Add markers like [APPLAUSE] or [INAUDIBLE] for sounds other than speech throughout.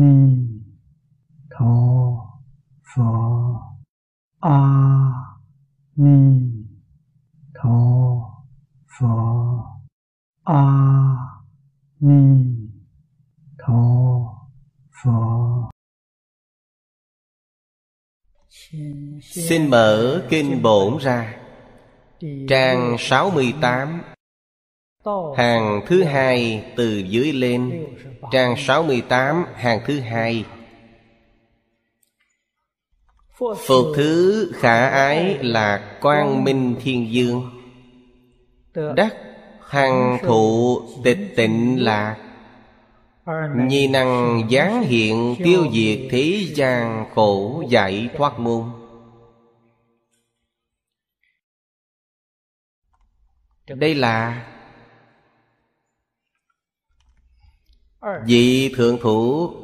ni tho pho. A ni tho pho. A ni tho pho. Xin mở Kinh Bổn ra, Trang 68 Hàng thứ hai từ dưới lên. Trang 68 hàng thứ hai. Phật thứ khả ái là Quang Minh Thiên Dương. Đắc hằng thụ tịch tịnh lạc Nhi năng giáng hiện tiêu diệt thế gian khổ giải thoát môn. Đây là Vị thượng thủ.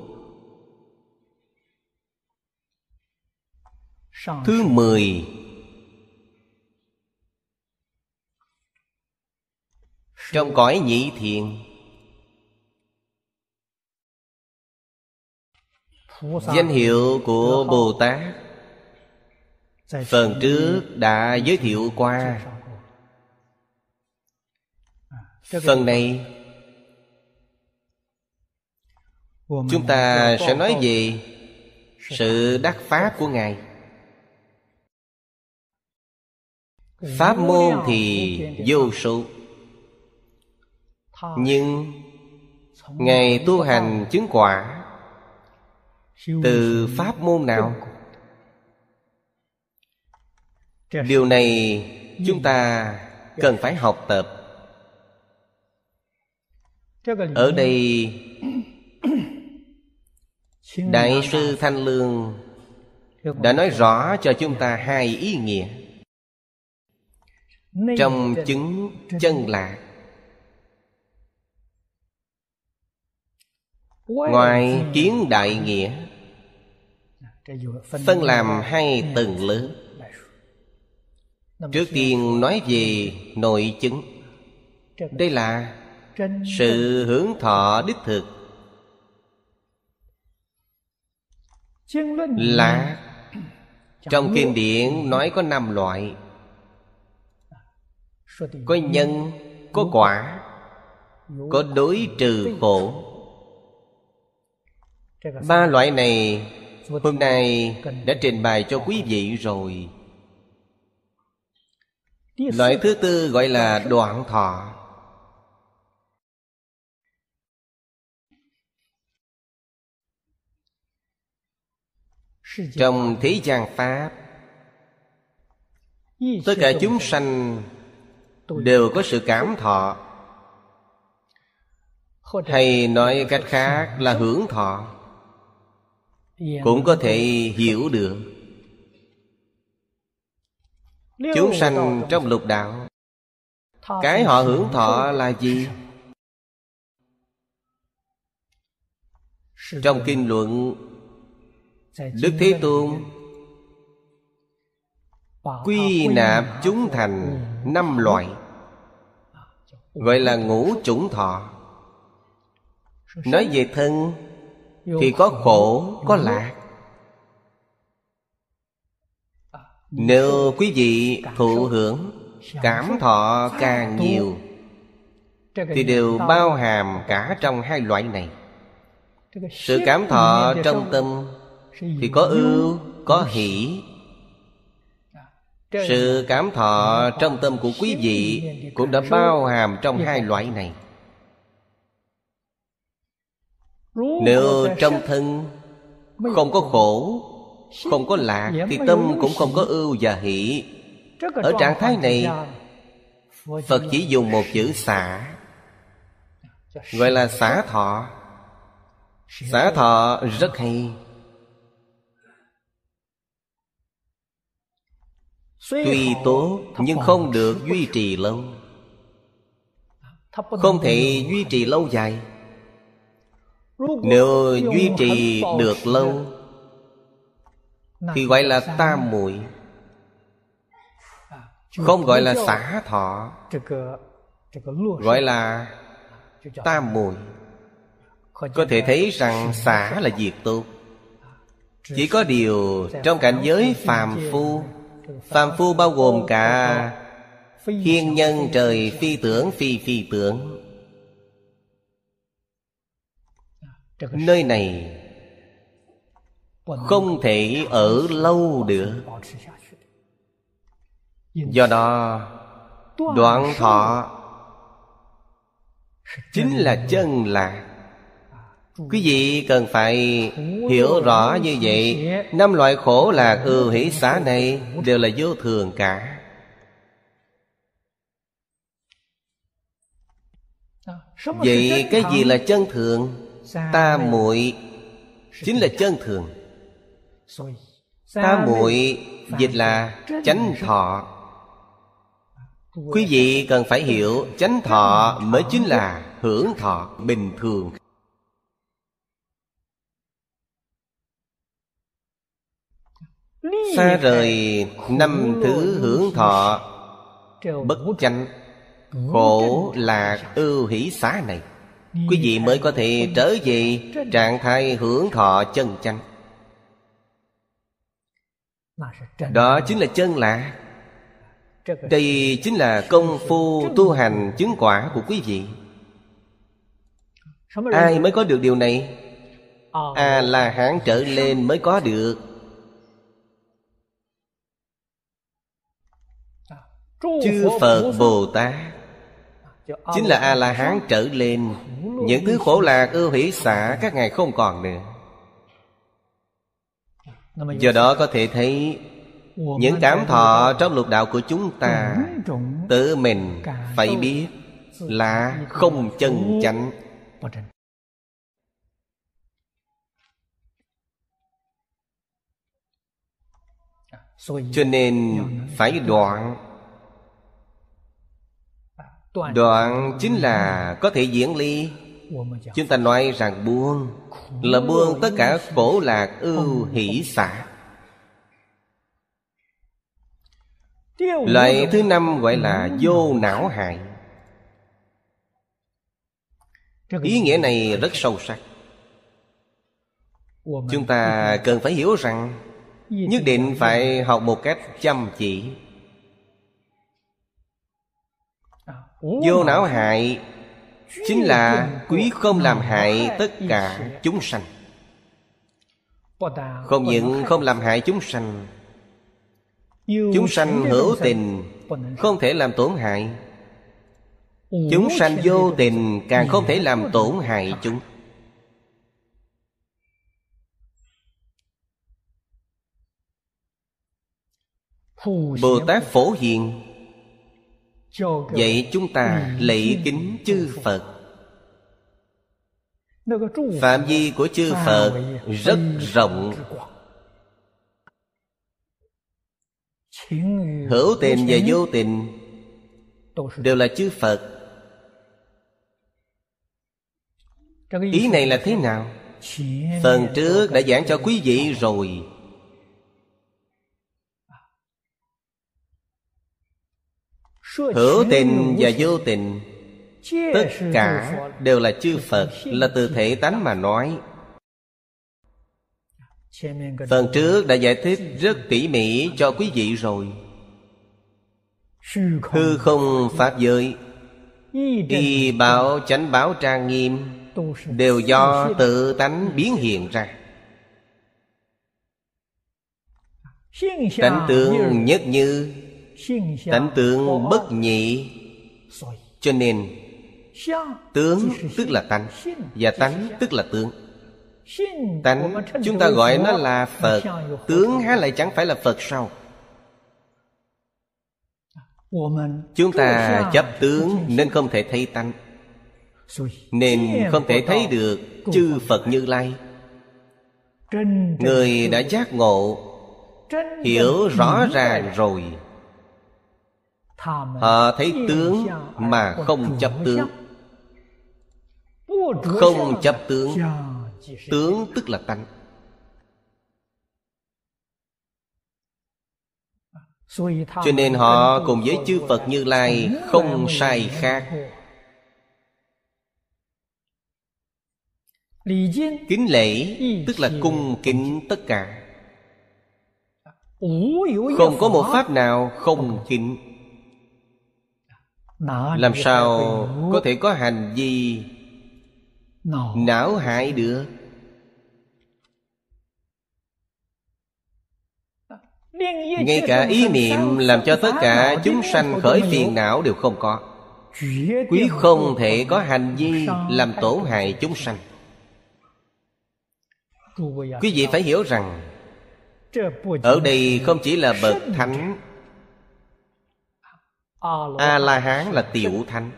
Thứ mười. Trong cõi nhị thiền, Danh hiệu của Bồ Tát Phần trước đã giới thiệu qua. Phần này Chúng ta sẽ nói về Sự đắc Pháp của Ngài. Pháp môn thì vô số. Nhưng Ngài tu hành chứng quả Từ pháp môn nào? Điều này chúng ta cần phải học tập. Ở đây Đại sư Thanh Lương Đã nói rõ cho chúng ta hai ý nghĩa. Trong chứng chân lạc. Ngoài kiến đại nghĩa Phân làm hai tầng lớn Trước tiên nói về nội chứng. Đây là sự hưởng thọ đích thực Là Trong kinh điển nói có năm loại. Có nhân, có quả Có đối trừ khổ. Ba loại này Hôm nay đã trình bày cho quý vị rồi. Loại thứ tư gọi là đoạn thọ Trong thế gian Pháp Tất cả chúng sanh Đều có sự cảm thọ. Hay nói cách khác là hưởng thọ. Cũng có thể hiểu được. Chúng sanh trong lục đạo Cái họ hưởng thọ là gì? Trong kinh luận Đức Thế Tôn Quy nạp chúng thành năm loại. Gọi là ngũ chủng thọ. Nói về thân Thì có khổ, có lạc. Nếu quý vị thụ hưởng Cảm thọ càng nhiều Thì đều bao hàm cả trong hai loại này. Sự cảm thọ trong tâm thì có ưu, có hỷ. Sự cảm thọ trong tâm của quý vị Cũng đã bao hàm trong hai loại này. Nếu trong thân Không có khổ Không có lạc Thì tâm cũng không có ưu và hỷ. Ở trạng thái này Phật chỉ dùng một chữ xả Gọi là xả thọ. Xả thọ rất hay. Tuy tốt nhưng không được duy trì lâu. Không thể duy trì lâu dài. Nếu duy trì được lâu Thì gọi là tam muội. Không gọi là xả thọ Gọi là tam muội. Có thể thấy rằng xả là việc tốt. Chỉ có điều trong cảnh giới phàm phu phàm phu bao gồm cả thiên nhân trời phi tưởng phi phi tưởng. Nơi này không thể ở lâu được. Do đó, đoạn thọ chính là chân lạc quý vị cần phải hiểu rõ như vậy. Năm loại khổ lạc ưu hỷ xá này đều là vô thường cả. Vậy cái gì là chân thường? Ta muội chính là chân thường. Ta muội dịch là chánh thọ. Quý vị cần phải hiểu chánh thọ mới chính là hưởng thọ bình thường. Xa rời năm thứ hưởng thọ, bất chánh khổ lạc ưu hỷ xá này. Quý vị mới có thể trở về trạng thái hưởng thọ chân chánh. Đó chính là chân lạc. Đây chính là công phu tu hành chứng quả của quý vị. Ai mới có được điều này? A la hán trở lên mới có được. Chư phật bồ tát chính là a la hán trở lên. Những thứ khổ lạc ưu hỷ xả các ngài không còn nữa. Do đó có thể thấy những cảm thọ trong lục đạo của chúng ta tự mình phải biết là không chân chánh. Cho nên phải đoạn đoạn chính là có thể diễn ly. chúng ta nói rằng buông là buông tất cả khổ lạc ưu hỷ xả. Loại thứ năm gọi là vô não hại. Ý nghĩa này rất sâu sắc. Chúng ta cần phải hiểu rằng nhất định phải học một cách chăm chỉ vô não hại. Chính là quý không làm hại tất cả chúng sanh. Không những không làm hại chúng sanh chúng sanh hữu tình không thể làm tổn hại. Chúng sanh vô tình càng không thể làm tổn hại chúng. Bồ tát phổ hiền vậy chúng ta lạy kính chư phật. Phạm vi của chư phật rất rộng. hữu tình và vô tình đều là chư phật. Ý này là thế nào? Phần trước đã giảng cho quý vị rồi hữu tình và vô tình. Tất cả đều là chư phật là từ thể tánh mà nói. Phần trước đã giải thích rất tỉ mỉ cho quý vị rồi. Hư không pháp giới. Y bảo chánh báo trang nghiêm đều do tự tánh biến hiện ra. Tánh tướng nhất như tánh tướng bất nhị. cho nên tướng tức là tánh và tánh tức là tướng. tánh chúng ta gọi nó là phật. tướng há lại chẳng phải là phật sao? chúng ta chấp tướng nên không thể thấy tánh. nên không thể thấy được chư phật như lai. Người đã giác ngộ hiểu rõ ràng rồi họ thấy tướng mà không chấp tướng. không chấp tướng. tướng tức là tánh. cho nên họ cùng với chư phật như lai không sai khác. kính lễ tức là cung kính tất cả. không có một pháp nào không kính làm sao có thể có hành vi não hại được? Ngay cả ý niệm làm cho tất cả chúng sanh khởi phiền não đều không có. Quý không thể có hành vi làm tổn hại chúng sanh. Quý vị phải hiểu rằng ở đây không chỉ là bậc thánh a la hán là tiểu thánh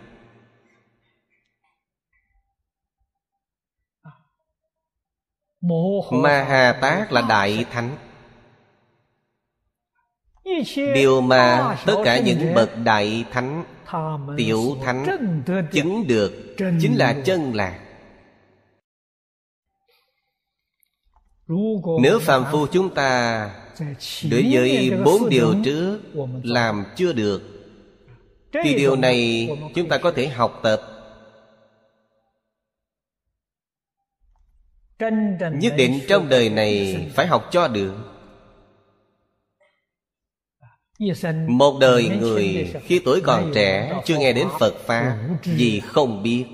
[LAUGHS] ma ha tát là đại thánh. Điều mà tất cả những bậc đại thánh tiểu thánh chứng được chính là chân lạc nếu phàm phu chúng ta đối với bốn điều trước làm chưa được thì điều này chúng ta có thể học tập. Nhất định trong đời này phải học cho được. Một đời người khi tuổi còn trẻ chưa nghe đến phật pháp vì không biết.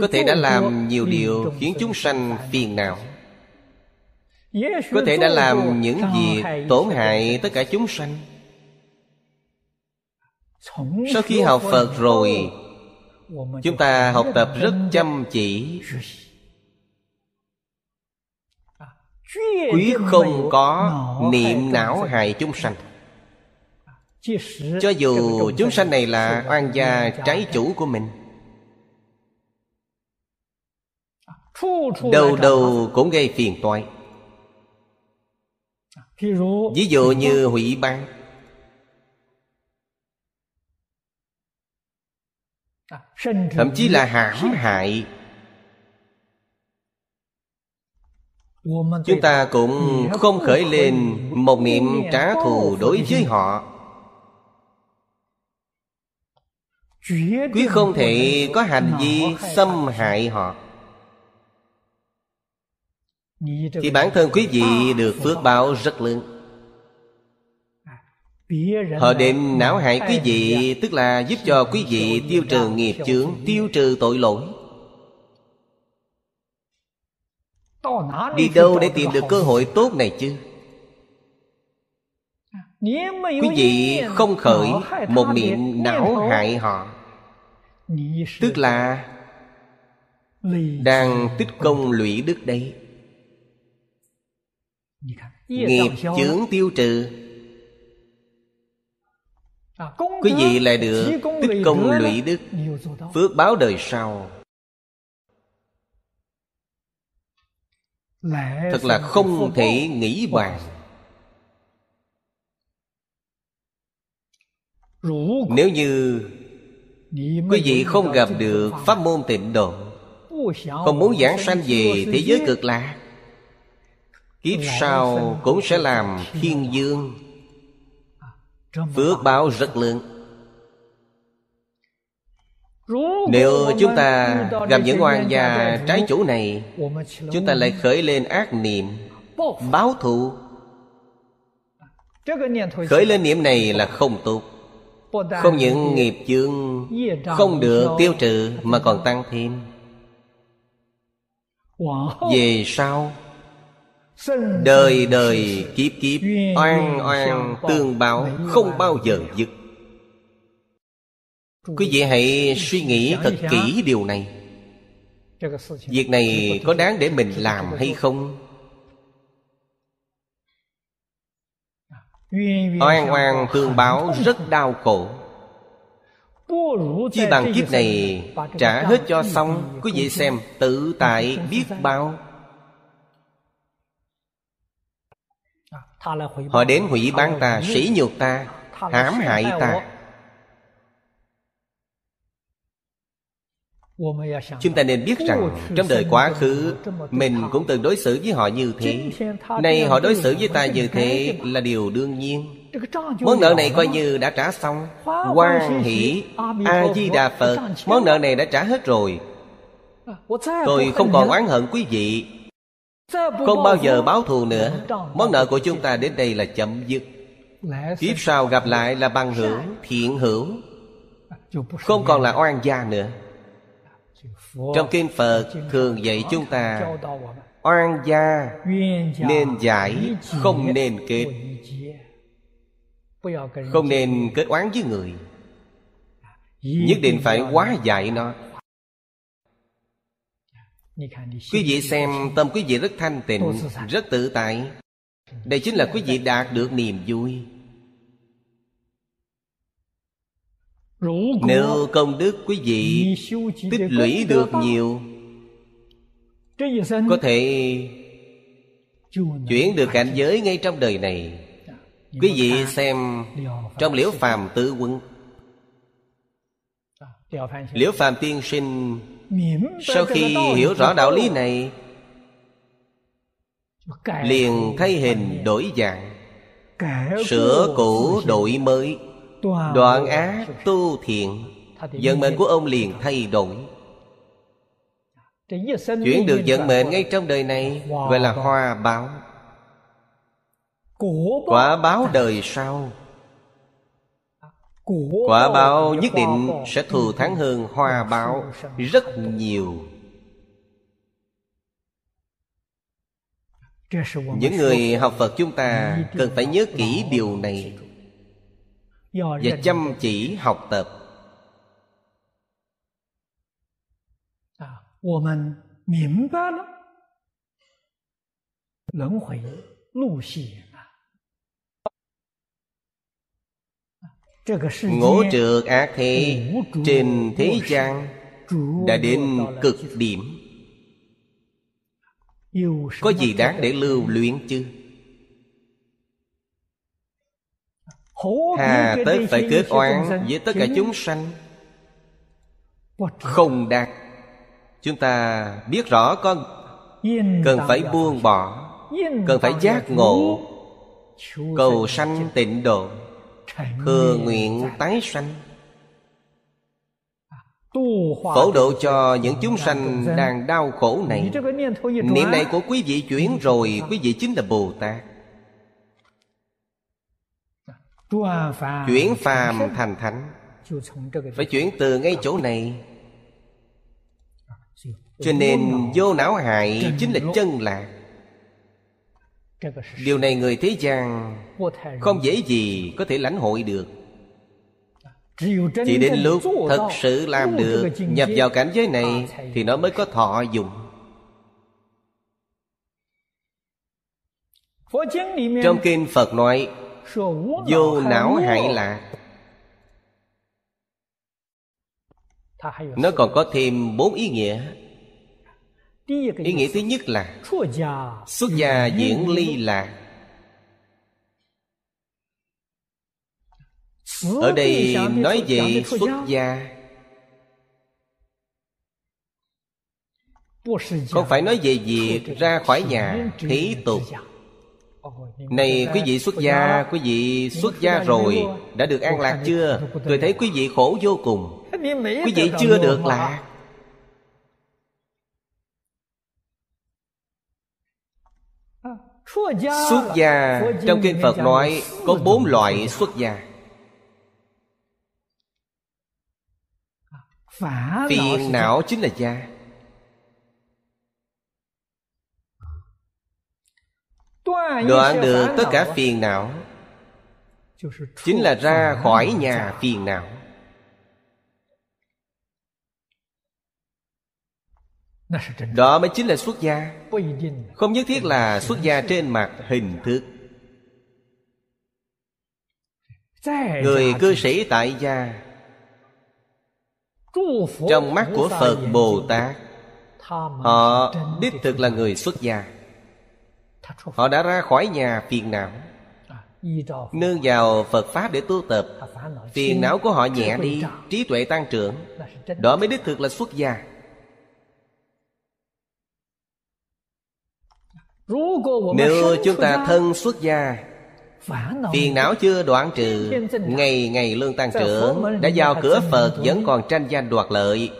Có thể đã làm nhiều điều khiến chúng sanh phiền não. Có thể đã làm những việc tổn hại tất cả chúng sanh sau khi học phật rồi chúng ta học tập rất chăm chỉ. Quý không có niệm não hại chúng sanh. Cho dù chúng sanh này là oan gia trái chủ của mình. Đầu đầu cũng gây phiền toái. Ví dụ như hủy ban thậm chí là hãm hại. Chúng ta cũng không khởi lên một niệm trả thù đối với họ. Quý không thể có hành vi xâm hại họ. Thì bản thân quý vị được phước báo rất lớn họ định não hại quý vị tức là giúp cho quý vị tiêu trừ nghiệp chướng tiêu trừ tội lỗi. Đi đâu để tìm được cơ hội tốt này chứ? Quý vị không khởi một niệm não hại họ. Tức là đang tích công lũy đức đấy. Nghiệp chướng tiêu trừ quý vị lại được tích công lũy đức phước báo đời sau. Thật là không thể nghĩ bàn. Nếu như quý vị không gặp được pháp môn tịnh độ không muốn giảng sanh về thế giới cực lạc kiếp sau cũng sẽ làm thiên dương phước báo rất lớn. Nếu chúng ta gặp những oan gia trái chủ này chúng ta lại khởi lên ác niệm báo thù. Khởi lên niệm này là không tốt. Không những nghiệp chương không được tiêu trừ mà còn tăng thêm. Về sau đời đời kiếp kiếp oan oan tương báo không bao giờ dứt. Quý vị hãy suy nghĩ thật kỹ điều này. Việc này có đáng để mình làm hay không? Oan oan tương báo rất đau khổ. Chi bằng kiếp này trả hết cho xong quý vị xem tự tại biết bao họ đến hủy bán ta sỉ nhục ta hãm hại ta. chúng ta nên biết rằng trong đời quá khứ mình cũng từng đối xử với họ như thế. Nay họ đối xử với ta như thế là điều đương nhiên. Món nợ này coi như đã trả xong. Quan hỷ a di đà phật món nợ này đã trả hết rồi. Tôi không còn oán hận quý vị không bao giờ báo thù nữa. Món nợ của chúng ta đến đây là chậm dứt. Kiếp sau gặp lại là bằng hữu, Thiện hữu. Không còn là oan gia nữa. Trong Kinh Phật thường dạy chúng ta, Oan gia nên giải, Không nên kết. Không nên kết oán với người. Nhất định phải hóa giải nó. Quý vị xem tâm quý vị rất thanh tịnh Rất tự tại. Đây chính là quý vị đạt được niềm vui. Nếu công đức quý vị tích lũy được nhiều Có thể chuyển được cảnh giới ngay trong đời này. Quý vị xem trong liễu phàm tự quân Liễu phàm tiên sinh Sau khi hiểu rõ đạo lý này Liền thay hình đổi dạng. Sửa cũ đổi mới. Đoạn ác tu thiện. Vận mệnh của ông liền thay đổi. Chuyển được vận mệnh ngay trong đời này Gọi là hoa báo. Quả báo đời sau Quả báo nhất định sẽ thù thắng hơn hoa báo rất nhiều. Những người học Phật chúng ta cần phải nhớ kỹ điều này. Và chăm chỉ học tập. 我 Ngũ trượt ác Thi Trên thế gian Đã đến cực điểm. Có gì đáng để lưu luyện chứ? Hà tới phải kết oán với tất cả chúng sanh. Không đạt, Chúng ta biết rõ con Cần phải buông bỏ, Cần phải giác ngộ Cầu sanh tịnh độ. Thừa nguyện tái sanh. Phổ độ cho những chúng sanh đang đau khổ này. Niệm này của quý vị chuyển rồi Quý vị chính là Bồ Tát. Chuyển phàm thành thánh. Phải chuyển từ ngay chỗ này. Cho nên vô não hại chính là chân lạc điều này người thế gian không dễ gì có thể lãnh hội được. Chỉ đến lúc thật sự làm được, nhập vào cảnh giới này thì nó mới có thọ dụng. Trong kinh phật nói, vô não hại lạc. Nó còn có thêm bốn ý nghĩa ý nghĩa thứ nhất là xuất gia diễn ly lạc ở đây nói về xuất gia. Không phải nói về việc ra khỏi nhà thế tục. này quý vị xuất gia quý vị xuất gia rồi đã được an lạc chưa? tôi thấy quý vị khổ vô cùng. Quý vị chưa được lạc Xuất gia Trong Kinh Phật nói Có bốn loại xuất gia. Phiền não chính là gia. Đoạn được tất cả phiền não. Chính là ra khỏi nhà phiền não Đó mới chính là xuất gia. Không nhất thiết là xuất gia trên mặt hình thức. Người cư sĩ tại gia. Trong mắt của Phật Bồ Tát Họ đích thực là người xuất gia. Họ đã ra khỏi nhà phiền não. Nương vào Phật Pháp để tu tập. Phiền não của họ nhẹ đi Trí tuệ tăng trưởng. Đó mới đích thực là xuất gia Nếu chúng ta thân xuất gia Phiền não chưa đoạn trừ Ngày ngày lương tăng trưởng Đã vào cửa Phật vẫn còn tranh danh đoạt lợi.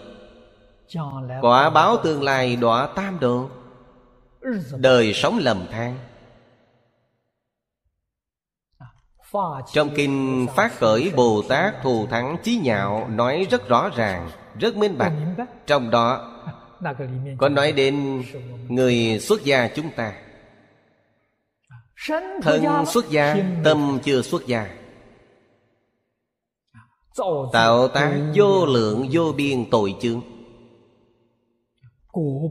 Quả báo tương lai đọa tam độ. Đời sống lầm than. Trong kinh phát khởi bồ tát thù thắng chí nhạo nói rất rõ ràng rất minh bạch. Trong đó có nói đến người xuất gia chúng ta. Thân xuất gia tâm chưa xuất gia. Tạo tác vô lượng vô biên tội chướng.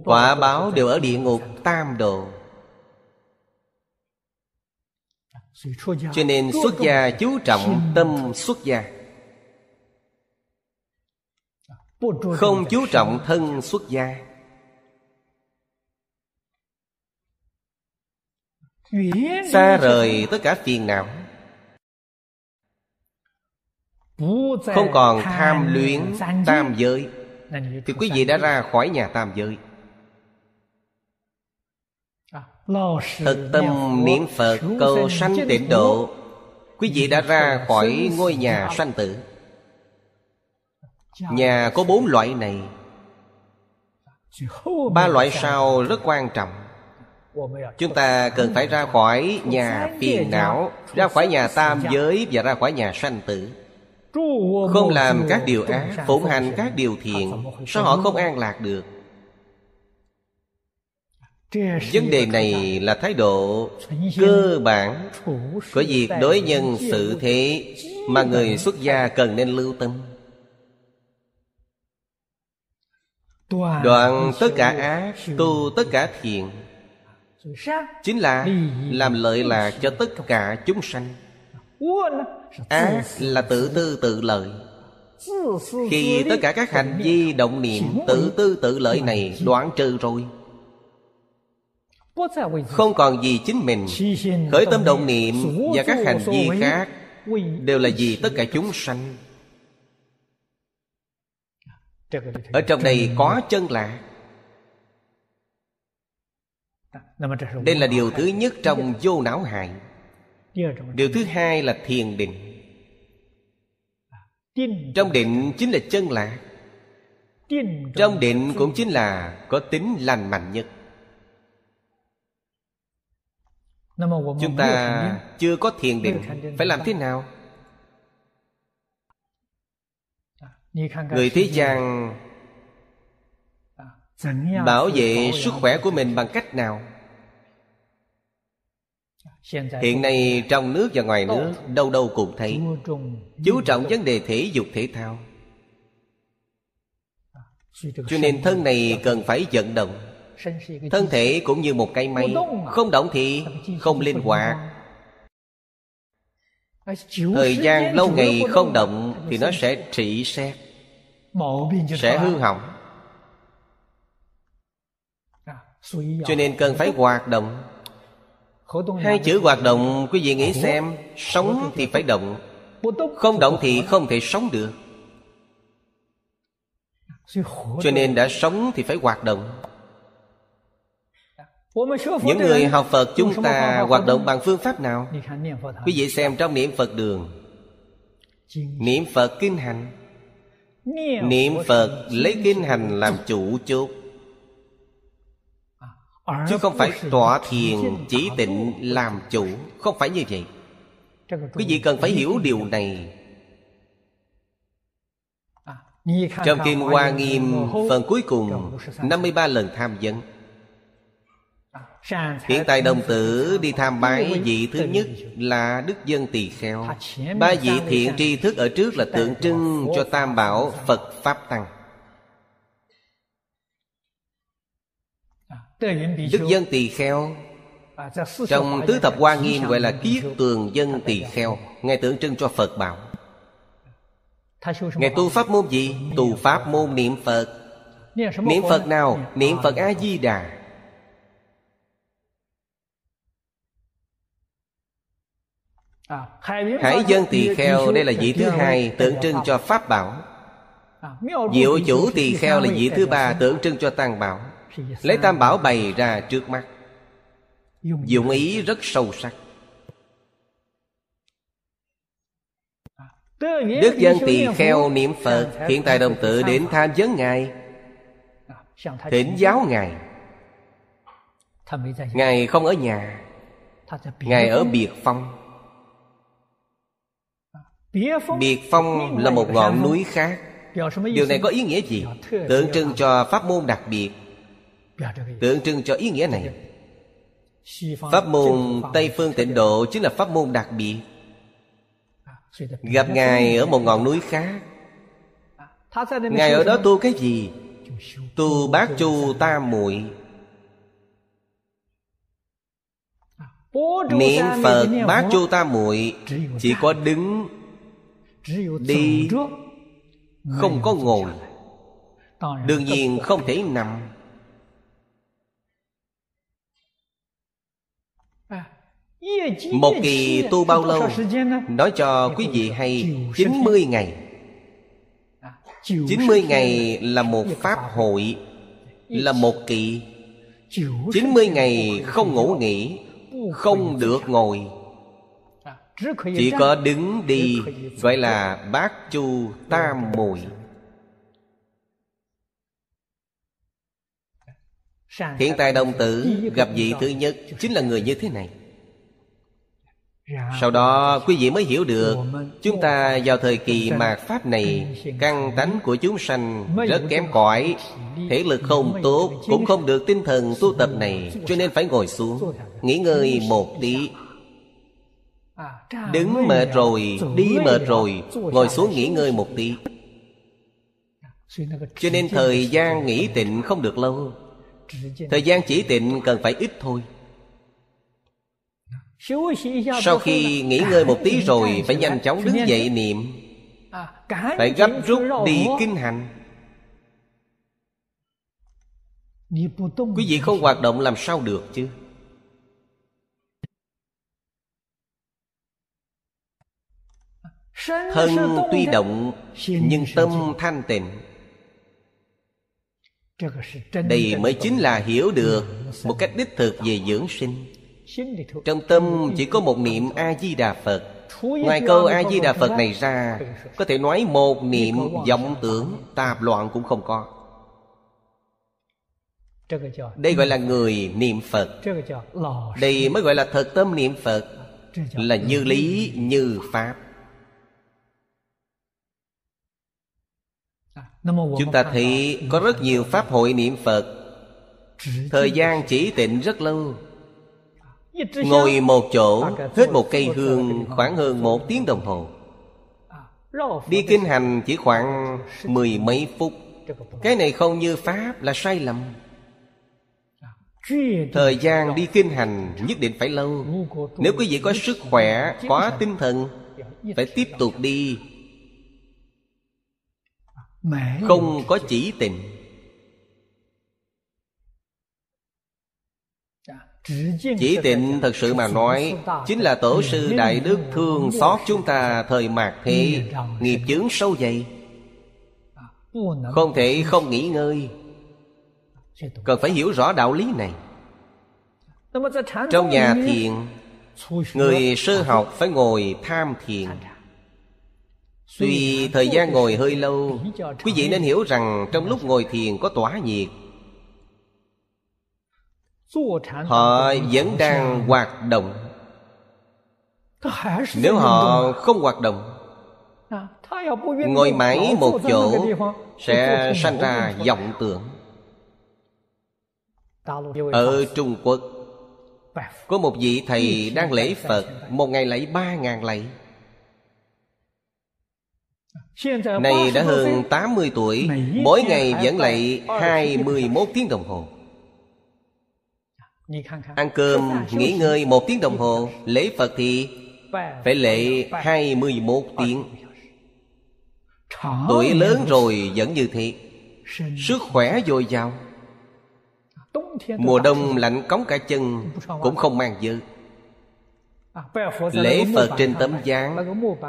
Quả báo đều ở địa ngục tam độ cho nên xuất gia chú trọng tâm xuất gia không chú trọng thân xuất gia. Xa rời tất cả phiền não. Không còn tham luyến tam giới. Thì quý vị đã ra khỏi nhà tam giới. Thực tâm niệm Phật cầu sanh tịnh độ, Quý vị đã ra khỏi ngôi nhà sanh tử. Nhà có bốn loại này. Ba loại sau rất quan trọng. Chúng ta cần phải ra khỏi nhà phiền não, Ra khỏi nhà tam giới Và ra khỏi nhà sanh tử. Không làm các điều ác, Phụng hành các điều thiện, Sao họ không an lạc được? Vấn đề này là thái độ cơ bản. Của việc đối nhân sự thế mà người xuất gia cần nên lưu tâm. Đoạn tất cả ác tu tất cả thiện. chính là làm lợi lạc cho tất cả chúng sanh. Ác là tự tư tự lợi. Khi tất cả các hành vi động niệm tự tư tự lợi này đoạn trừ rồi. Không còn gì chính mình. Khởi tâm động niệm và các hành vi khác đều là vì tất cả chúng sanh ở trong đây có chân lạ đây là điều thứ nhất trong vô não hại điều thứ hai là thiền định trong định chính là chân lạc trong định cũng chính là có tính lành mạnh nhất chúng ta chưa có thiền định phải làm thế nào người thế gian bảo vệ sức khỏe của mình bằng cách nào? Hiện nay trong nước và ngoài nước đâu đâu cũng thấy. Chú trọng vấn đề thể dục thể thao. Cho nên thân này cần phải vận động. Thân thể cũng như một cây máy. Không động thì không linh hoạt. thời gian lâu ngày không động thì nó sẽ trị xét. Sẽ hư hỏng. Cho nên cần phải hoạt động. Hai chữ hoạt động, quý vị nghĩ xem, sống thì phải động. Không động thì không thể sống được. Cho nên đã sống thì phải hoạt động. Những người học Phật chúng ta hoạt động bằng phương pháp nào? Quý vị xem trong niệm Phật đường. Niệm Phật kinh hành. Niệm Phật lấy kinh hành làm chủ chốt. Chứ không phải tọa thiền chỉ tịnh làm chủ. Không phải như vậy. Quý vị cần phải hiểu điều này. Trong Kinh Hoa Nghiêm phần cuối cùng 53 lần tham vấn Hiện tại đồng tử đi tham bái vị thứ nhất là Đức Dân Tỳ Kheo. Ba vị thiện tri thức ở trước là tượng trưng cho Tam Bảo Phật Pháp Tăng. Đức Dân Tỳ Kheo. Trong Tứ Thập Hoa Nghiêm gọi là Kiết Tường Dân Tỳ Kheo. Ngài tượng trưng cho Phật Bảo. Ngài tu pháp môn gì? Tu pháp môn niệm Phật. Niệm Phật. Nào? Niệm Phật. A-di-đà Hải dân tỳ kheo đây là vị thứ hai Tượng trưng cho Pháp bảo. Diệu chủ tỳ kheo là vị thứ ba Tượng trưng cho Tăng bảo. Lấy Tam bảo bày ra trước mắt. Dụng ý rất sâu sắc. Đức dân tỳ kheo niệm Phật Hiện tại đồng tự đến tham vấn Ngài. Thỉnh giáo ngài. Ngài không ở nhà. Ngài ở biệt phong biệt phong là một ngọn núi khác. Điều này có ý nghĩa gì? Tượng trưng cho pháp môn đặc biệt. Tượng trưng cho ý nghĩa này. Pháp môn tây phương tịnh độ chính là pháp môn đặc biệt. Gặp ngài ở một ngọn núi khác. Ngài ở đó tu cái gì? Tu bát chu tam muội. Niệm phật bát chu tam muội chỉ có đứng đi không có ngồi. đương nhiên không thể nằm. Một kỳ tu bao lâu Nói cho quý vị hay 90 ngày. 90 ngày là một pháp hội Là một kỳ. 90 ngày không ngủ nghỉ Không được ngồi Chỉ có đứng đi Gọi là bát chu tam mùi. Hiện tại đồng tử gặp vị thứ nhất Chính là người như thế này. Sau đó quý vị mới hiểu được Chúng ta vào thời kỳ mạt Pháp này Căn tánh của chúng sanh rất kém cỏi Thể lực không tốt Cũng không được tinh thần tu tập này Cho nên phải ngồi xuống Nghỉ ngơi một tí Đứng mệt rồi Đi mệt rồi Ngồi xuống nghỉ ngơi một tí. Cho nên thời gian nghỉ tịnh không được lâu. Thời gian chỉ tịnh cần phải ít thôi. Sau khi nghỉ ngơi một tí rồi Phải nhanh chóng đứng dậy niệm. Phải gấp rút đi kinh hành Quý vị không hoạt động làm sao được chứ Thân tuy động Nhưng tâm thanh tịnh. Đây mới chính là hiểu được Một cách đích thực về dưỡng sinh. Trong tâm chỉ có một niệm A-di-đà Phật. Ngoài câu A-di-đà Phật này ra Có thể nói một niệm vọng tưởng Tạp loạn cũng không có. Đây gọi là người niệm Phật. Đây mới gọi là thật tâm niệm Phật. Là như lý như Pháp Chúng ta thấy có rất nhiều Pháp hội niệm Phật. Thời gian chỉ tịnh rất lâu. Ngồi một chỗ Hết một cây hương khoảng hơn một tiếng đồng hồ. Đi kinh hành chỉ khoảng mười mấy phút. Cái này không như Pháp là sai lầm. Thời gian đi kinh hành nhất định phải lâu. Nếu quý vị có sức khỏe, có tinh thần Phải tiếp tục đi Không có chỉ tình. Chỉ tịnh thật sự mà nói Chính là tổ sư Đại Đức thương xót chúng ta thời mạt thế Nghiệp chướng sâu dày. Không thể không nghỉ ngơi. Cần phải hiểu rõ đạo lý này. Trong nhà thiền Người sơ học phải ngồi tham thiền Tuy thời gian ngồi hơi lâu Quý vị nên hiểu rằng Trong lúc ngồi thiền có tỏa nhiệt. họ vẫn đang hoạt động. nếu họ không hoạt động ngồi mãi một chỗ sẽ sanh ra vọng tưởng. Ở trung quốc có một vị thầy đang lễ phật một ngày lạy ba ngàn lạy Này đã hơn 80 tuổi Mỗi ngày vẫn lạy 21 tiếng đồng hồ. Ăn cơm, nghỉ ngơi một tiếng đồng hồ Lễ Phật thì phải lễ 21 tiếng. Tuổi lớn rồi vẫn như thế. Sức khỏe dồi dào. Mùa đông lạnh cống cả chân Cũng không mang dơ Lễ Phật trên tấm gián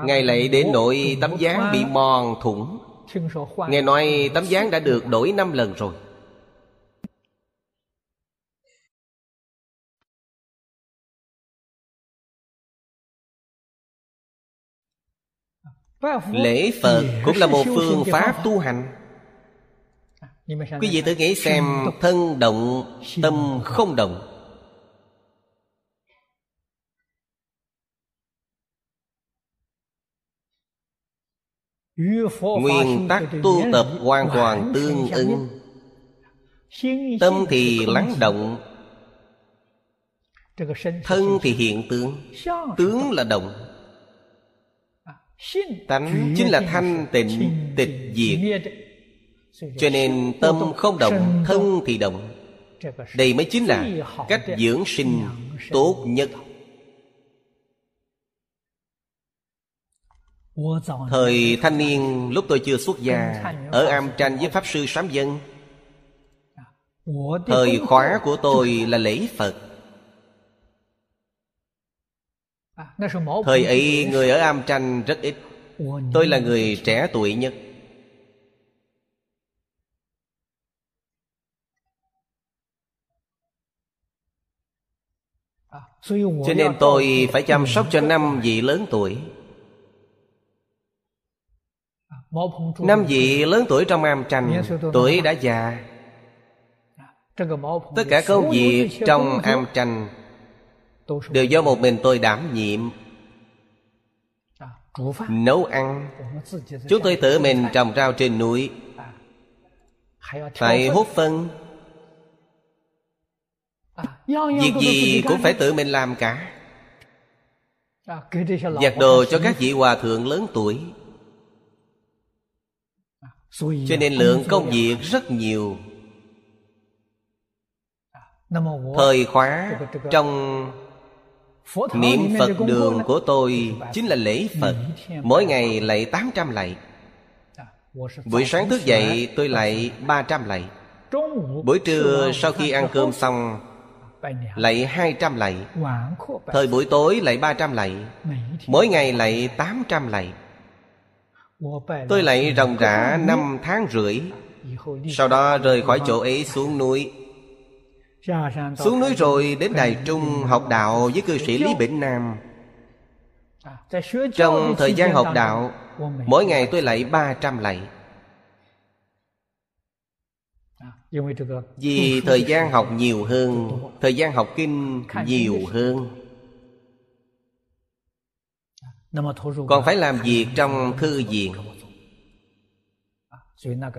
Ngài lại đến nỗi tấm gián bị mòn thủng. Nghe nói tấm gián đã được đổi năm lần rồi. Lễ Phật cũng là một phương pháp tu hành. Quý vị thử nghĩ xem Thân động Tâm không động Nguyên tắc tu tập hoàn toàn tương ứng Tâm thì lắng động, Thân thì hiện tướng Tướng là động. Tánh chính là thanh, tịnh, tịch, diệt. Cho nên tâm không động, Thân thì động. Đây mới chính là cách dưỡng sinh tốt nhất. Thời thanh niên lúc tôi chưa xuất gia Ở am tranh với Pháp Sư Sám Dân. Thời khóa của tôi [LAUGHS] là lễ Phật. Thời ấy người ở am tranh rất ít. Tôi là người trẻ tuổi nhất. Cho nên tôi phải chăm [LAUGHS] sóc cho năm vị lớn tuổi Năm vị lớn tuổi trong am tranh Tuổi đã già. Tất cả công việc trong am tranh Đều do một mình tôi đảm nhiệm. Nấu ăn. Chúng tôi tự mình trồng rau trên núi. Phải hút phân. Việc gì cũng phải tự mình làm cả. Giặt đồ cho các vị hòa thượng lớn tuổi cho nên lượng công việc rất nhiều. Thời khóa trong niệm phật đường của tôi chính là lễ phật. Mỗi ngày lạy 800 lạy. Buổi sáng thức dậy tôi lạy 300 lạy. buổi trưa sau khi ăn cơm xong lạy 200 lạy. Thời buổi tối lạy 300 lạy. Mỗi ngày lạy 800 lạy Tôi lại ròng rã năm tháng rưỡi. Sau đó rời khỏi chỗ ấy xuống núi. Xuống núi rồi đến Đài Trung học đạo với cư sĩ Lý Bỉnh Nam. Trong thời gian học đạo Mỗi ngày tôi lại 300 lạy. Vì thời gian học nhiều hơn Thời gian học kinh nhiều hơn còn phải làm việc trong thư viện.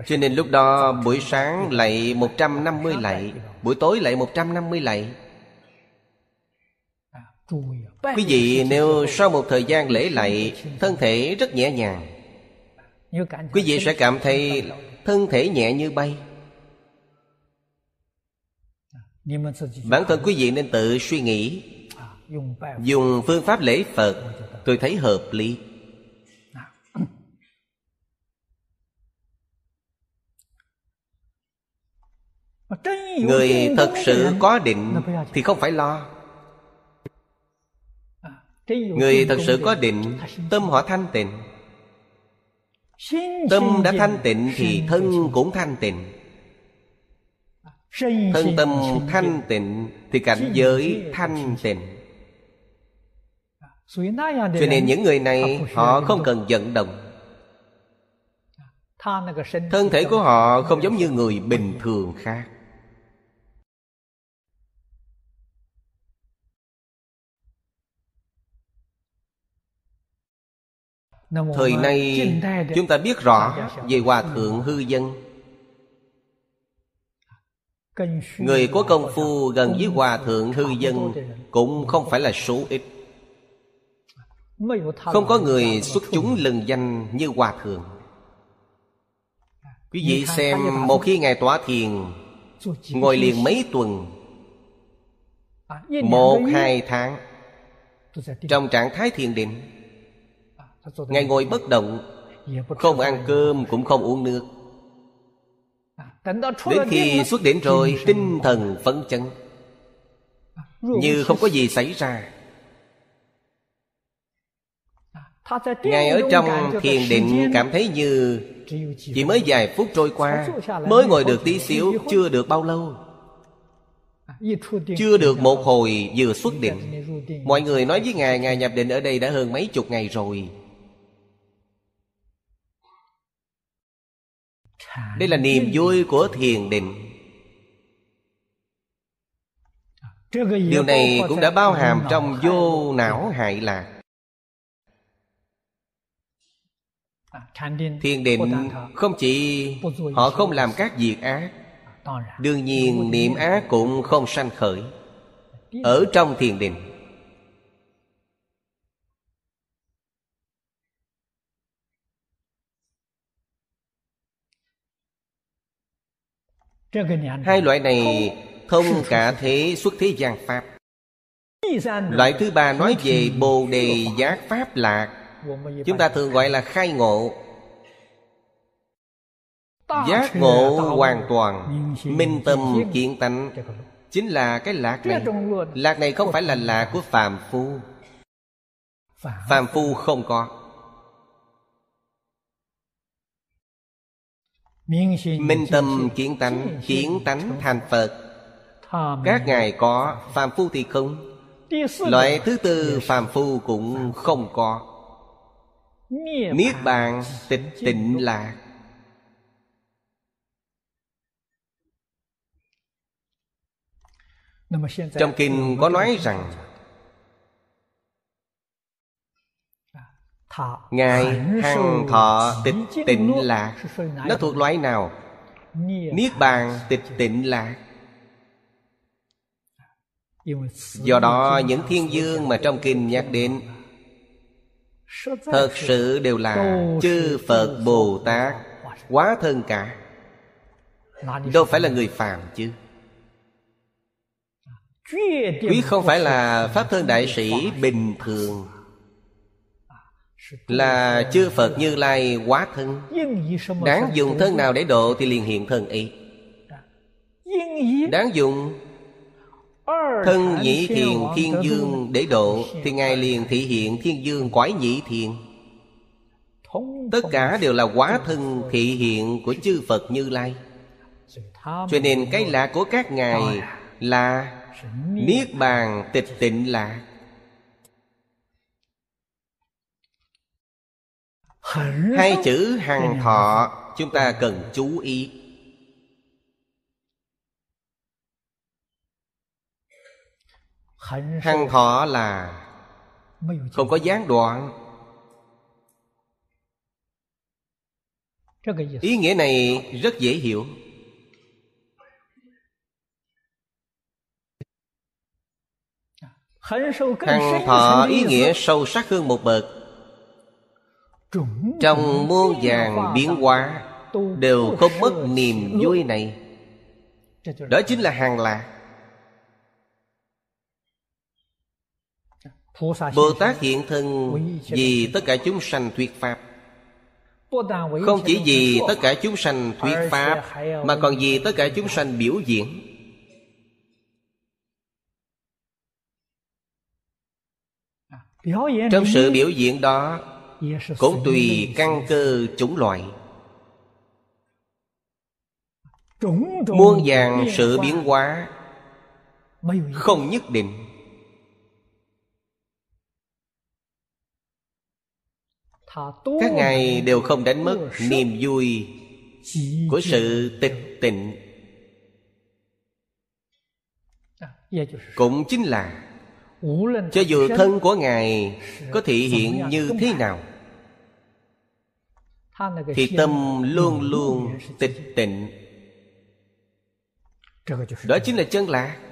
Cho nên lúc đó buổi sáng lạy 150 lạy Buổi tối lạy 150 lạy. Quý vị nếu sau một thời gian lễ lạy Thân thể rất nhẹ nhàng. Quý vị sẽ cảm thấy thân thể nhẹ như bay. Bản thân quý vị nên tự suy nghĩ Dùng phương pháp lễ Phật, Tôi thấy hợp lý. Người thật sự có định Thì không phải lo. Người thật sự có định, Tâm họ thanh tịnh. Tâm đã thanh tịnh Thì thân cũng thanh tịnh. Thân tâm thanh tịnh Thì cảnh giới thanh tịnh cho nên những người này họ không cần vận động. thân thể của họ không giống như người bình thường khác. thời nay chúng ta biết rõ về hòa thượng hư dân. Người có công phu gần với hòa thượng hư dân cũng không phải là số ít không có người xuất chúng lừng danh như Hòa Thượng. Quý vị xem, một khi Ngài tỏa thiền, Ngồi liền mấy tuần, Một, hai tháng, Trong trạng thái thiền định, Ngài ngồi bất động, Không ăn cơm, cũng không uống nước. Đến khi xuất điển rồi, Tinh thần phấn chấn, Như không có gì xảy ra. Ngài ở trong thiền định cảm thấy như Chỉ mới vài phút trôi qua Mới ngồi được tí xíu Chưa được bao lâu. Chưa được một hồi vừa xuất định. Mọi người nói với Ngài Ngài nhập định ở đây đã hơn mấy chục ngày rồi. Đây là niềm vui của thiền định. Điều này cũng đã bao hàm trong vô não hại lạc thiền định không chỉ họ không làm các việc ác đương nhiên niệm ác cũng không sanh khởi. Ở trong thiền định hai loại này thông cả thế xuất thế gian pháp. Loại thứ ba nói về bồ đề giác pháp lạc chúng ta thường gọi là khai ngộ. Giác ngộ hoàn toàn. Minh tâm kiện tánh. chính là cái lạc này. lạc này không phải là lạc của phàm phu. Phàm phu. Không có. Minh tâm kiến tánh kiến tánh thành phật. Các ngài có phàm phu thì không. Loại thứ tư phàm phu cũng không có niết bàn tịch tịnh lạc. Trong kinh có nói rằng ngài hằng thọ tịch tịnh lạc. Nó thuộc loại nào? Niết bàn tịch tịnh lạc. Do đó những thiên dương mà trong kinh nhắc đến thật sự đều là chư phật bồ tát quá thân cả. Đâu phải là người phàm chứ. Quý không phải là pháp thân đại sĩ bình thường, là chư phật như lai quá thân. Đáng dùng thân nào để độ thì liền hiện thân ý đáng dùng Thân nhị thiền thiên dương để độ Thì Ngài liền thị hiện thiên dương quái nhị thiền. Tất cả đều là quá thân thị hiện của chư Phật Như Lai. Cho nên cái lạ của các ngài là Niết bàn tịch tịnh lạc Hai chữ hằng thọ Chúng ta cần chú ý Hằng thọ là Không có gián đoạn. Ý nghĩa này rất dễ hiểu. Hằng thọ ý nghĩa sâu sắc hơn một bậc. Trong muôn vàng biến hóa Đều không mất niềm vui này. Đó chính là hàng lạc Bồ Tát hiện thân vì tất cả chúng sanh thuyết Pháp. Không chỉ vì tất cả chúng sanh thuyết Pháp, Mà còn vì tất cả chúng sanh biểu diễn. Trong sự biểu diễn đó, Cũng tùy căn cơ chủng loại. Muôn vàng sự biến hóa Không nhất định. Các ngài đều không đánh mất niềm vui của sự tịch tịnh. Cũng chính là cho dù thân của ngài có thị hiện như thế nào thì tâm luôn luôn tịch tịnh. Đó chính là chân lạc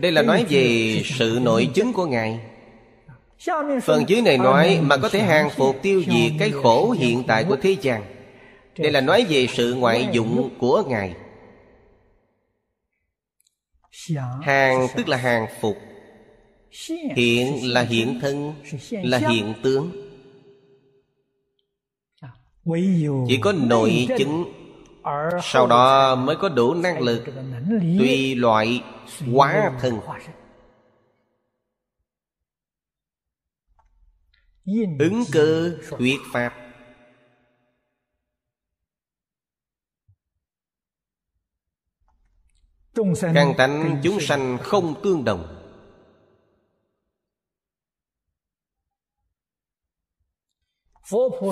đây là nói về sự nội chứng của ngài. Phần dưới này nói mà có thể hàng phục tiêu diệt cái khổ hiện tại của thế gian. Đây là nói về sự ngoại dụng của ngài. Hàng tức là hàng phục. Hiện là hiện thân, là hiện tướng. Chỉ có nội chứng sau đó mới có đủ năng lực tùy loại hóa thân. ứng cơ thuyết pháp. Căn tánh chúng sanh không tương đồng.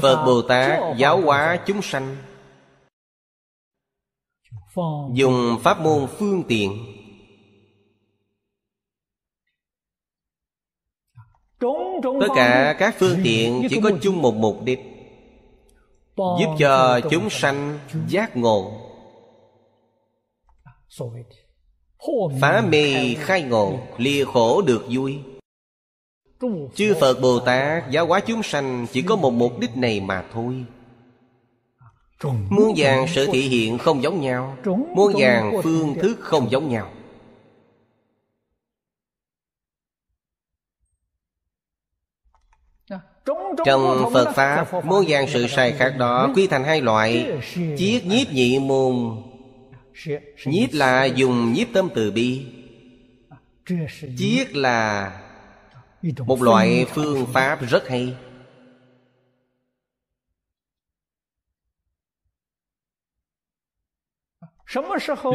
Phật bồ tát giáo hóa chúng sanh dùng pháp môn phương tiện. Tất cả các phương tiện chỉ có chung một mục đích. Giúp cho chúng sanh giác ngộ. Phá mê khai ngộ lìa khổ được vui. Chư phật bồ tát giáo hóa chúng sanh chỉ có một mục đích này mà thôi muôn vàng sự thị hiện không giống nhau. Muôn vàng phương thức không giống nhau. Trong phật pháp muôn vàng sự sai khác đó quy thành hai loại. Chiết nhiếp nhị môn. nhiếp là dùng nhiếp tâm từ bi. Chiết là một loại phương pháp rất hay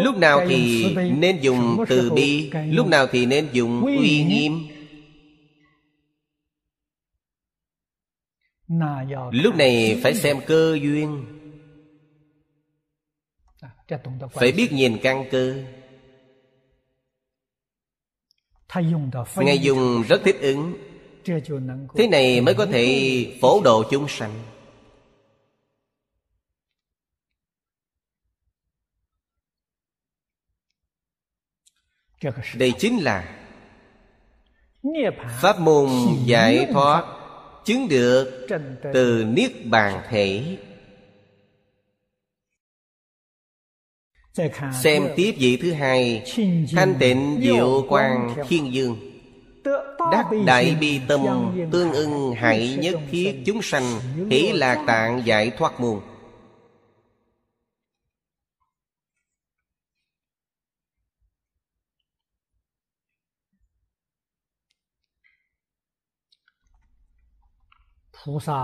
lúc nào thì nên dùng？từ bi lúc nào thì nên dùng uy nghiêm？lúc này phải xem cơ duyên。phải biết nhìn căn cơ。ngài dùng rất thích ứng。thế này mới có thể phổ độ chúng sanh đây chính là pháp môn giải thoát chứng được từ niết bàn thể. Xem tiếp vị thứ hai thanh tịnh diệu quang thiên dương. Đắc đại bi tâm tương ưng hạnh nhất thiết chúng sanh hỷ lạc tạng giải thoát môn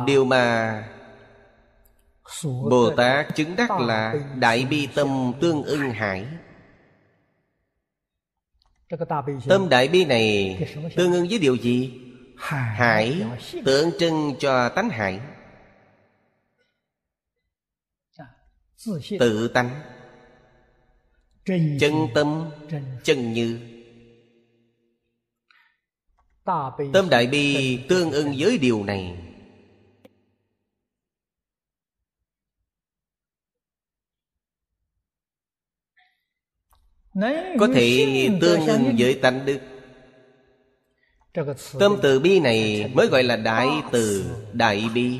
điều mà bồ tát chứng đắc là đại bi tâm tương ưng hải. Tâm đại bi này tương ưng với điều gì? Hải. Tượng trưng cho tánh hải. Tự tánh. Chân tâm. Chân như. Tâm đại bi tương ưng với điều này có thể tương ưng với tánh đức tâm từ bi này mới gọi là đại từ đại bi.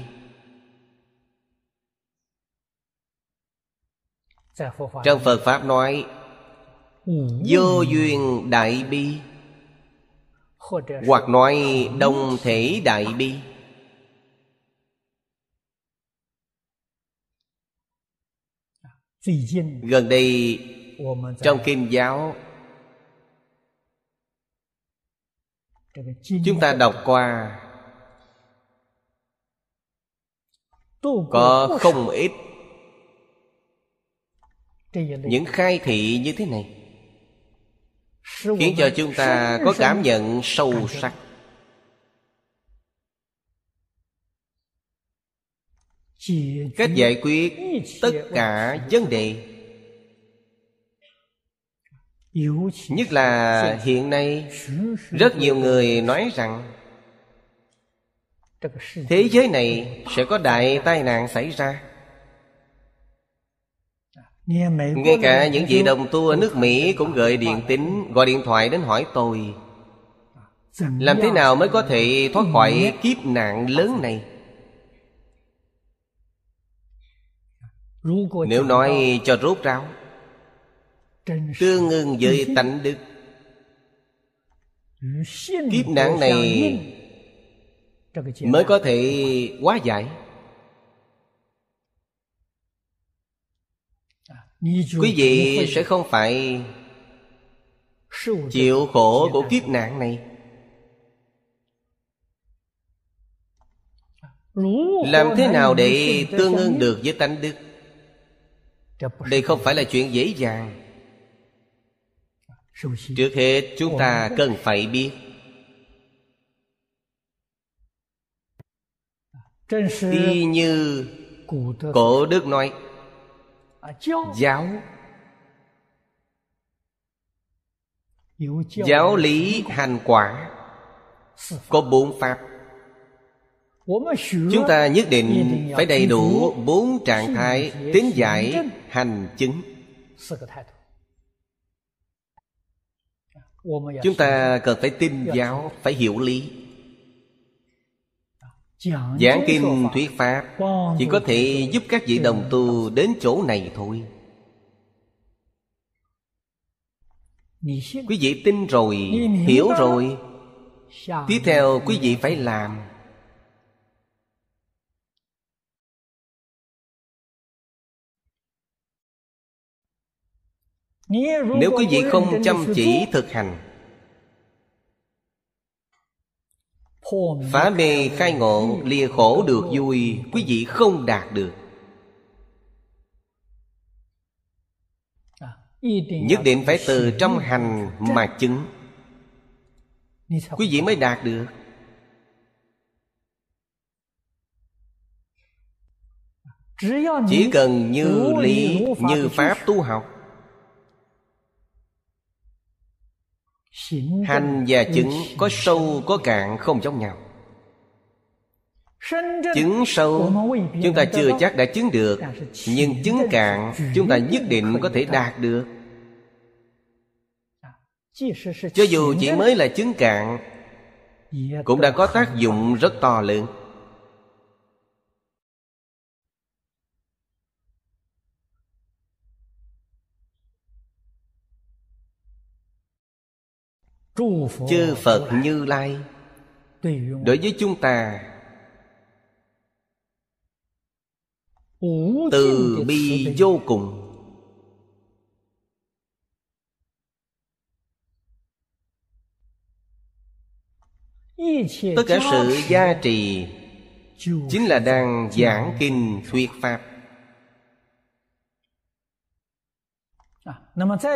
Trong phật pháp nói vô duyên đại bi. Hoặc nói đồng thể đại bi. Gần đây trong kinh giáo. Chúng ta đọc qua. Có không ít những khai thị như thế này, khiến cho chúng ta có cảm nhận sâu sắc. Cách giải quyết tất cả vấn đề nhất là hiện nay, rất nhiều người nói rằng, thế giới này sẽ có đại tai nạn xảy ra. Ngay cả những vị đồng tu ở nước mỹ cũng gợi điện tín, gọi điện thoại đến hỏi tôi, làm thế nào mới có thể thoát khỏi kiếp nạn lớn này? Nếu nói cho rốt ráo tương ưng với tánh đức. Kiếp nạn này mới có thể hóa giải. Quý vị sẽ không phải chịu khổ của kiếp nạn này. Làm thế nào để tương ưng được với tánh đức? đây không phải là chuyện dễ dàng trước hết chúng ta cần phải biết. Y như cổ đức nói giáo giáo lý hành quả có bốn pháp. Chúng ta nhất định phải đầy đủ bốn trạng thái tín giải hành chứng chúng ta cần phải tin giáo phải hiểu lý. Giảng kinh thuyết pháp chỉ có thể giúp các vị đồng tu đến chỗ này thôi. Quý vị tin rồi hiểu rồi. Tiếp theo quý vị phải làm nếu quý vị không chăm chỉ thực hành phá mê khai ngộ lìa khổ được vui quý vị không đạt được. Nhất định phải từ trong hành mà chứng. Quý vị mới đạt được. Chỉ cần như lý như pháp tu học hành và chứng có sâu, có cạn, không giống nhau. Chứng sâu, chúng ta chưa chắc đã chứng được, nhưng chứng cạn, chúng ta nhất định có thể đạt được. Cho dù chỉ mới là chứng cạn, cũng đã có tác dụng rất to lớn. Chư phật như lai. Đối với chúng ta từ bi vô cùng. Tất cả sự gia trì chính là đang giảng kinh thuyết pháp.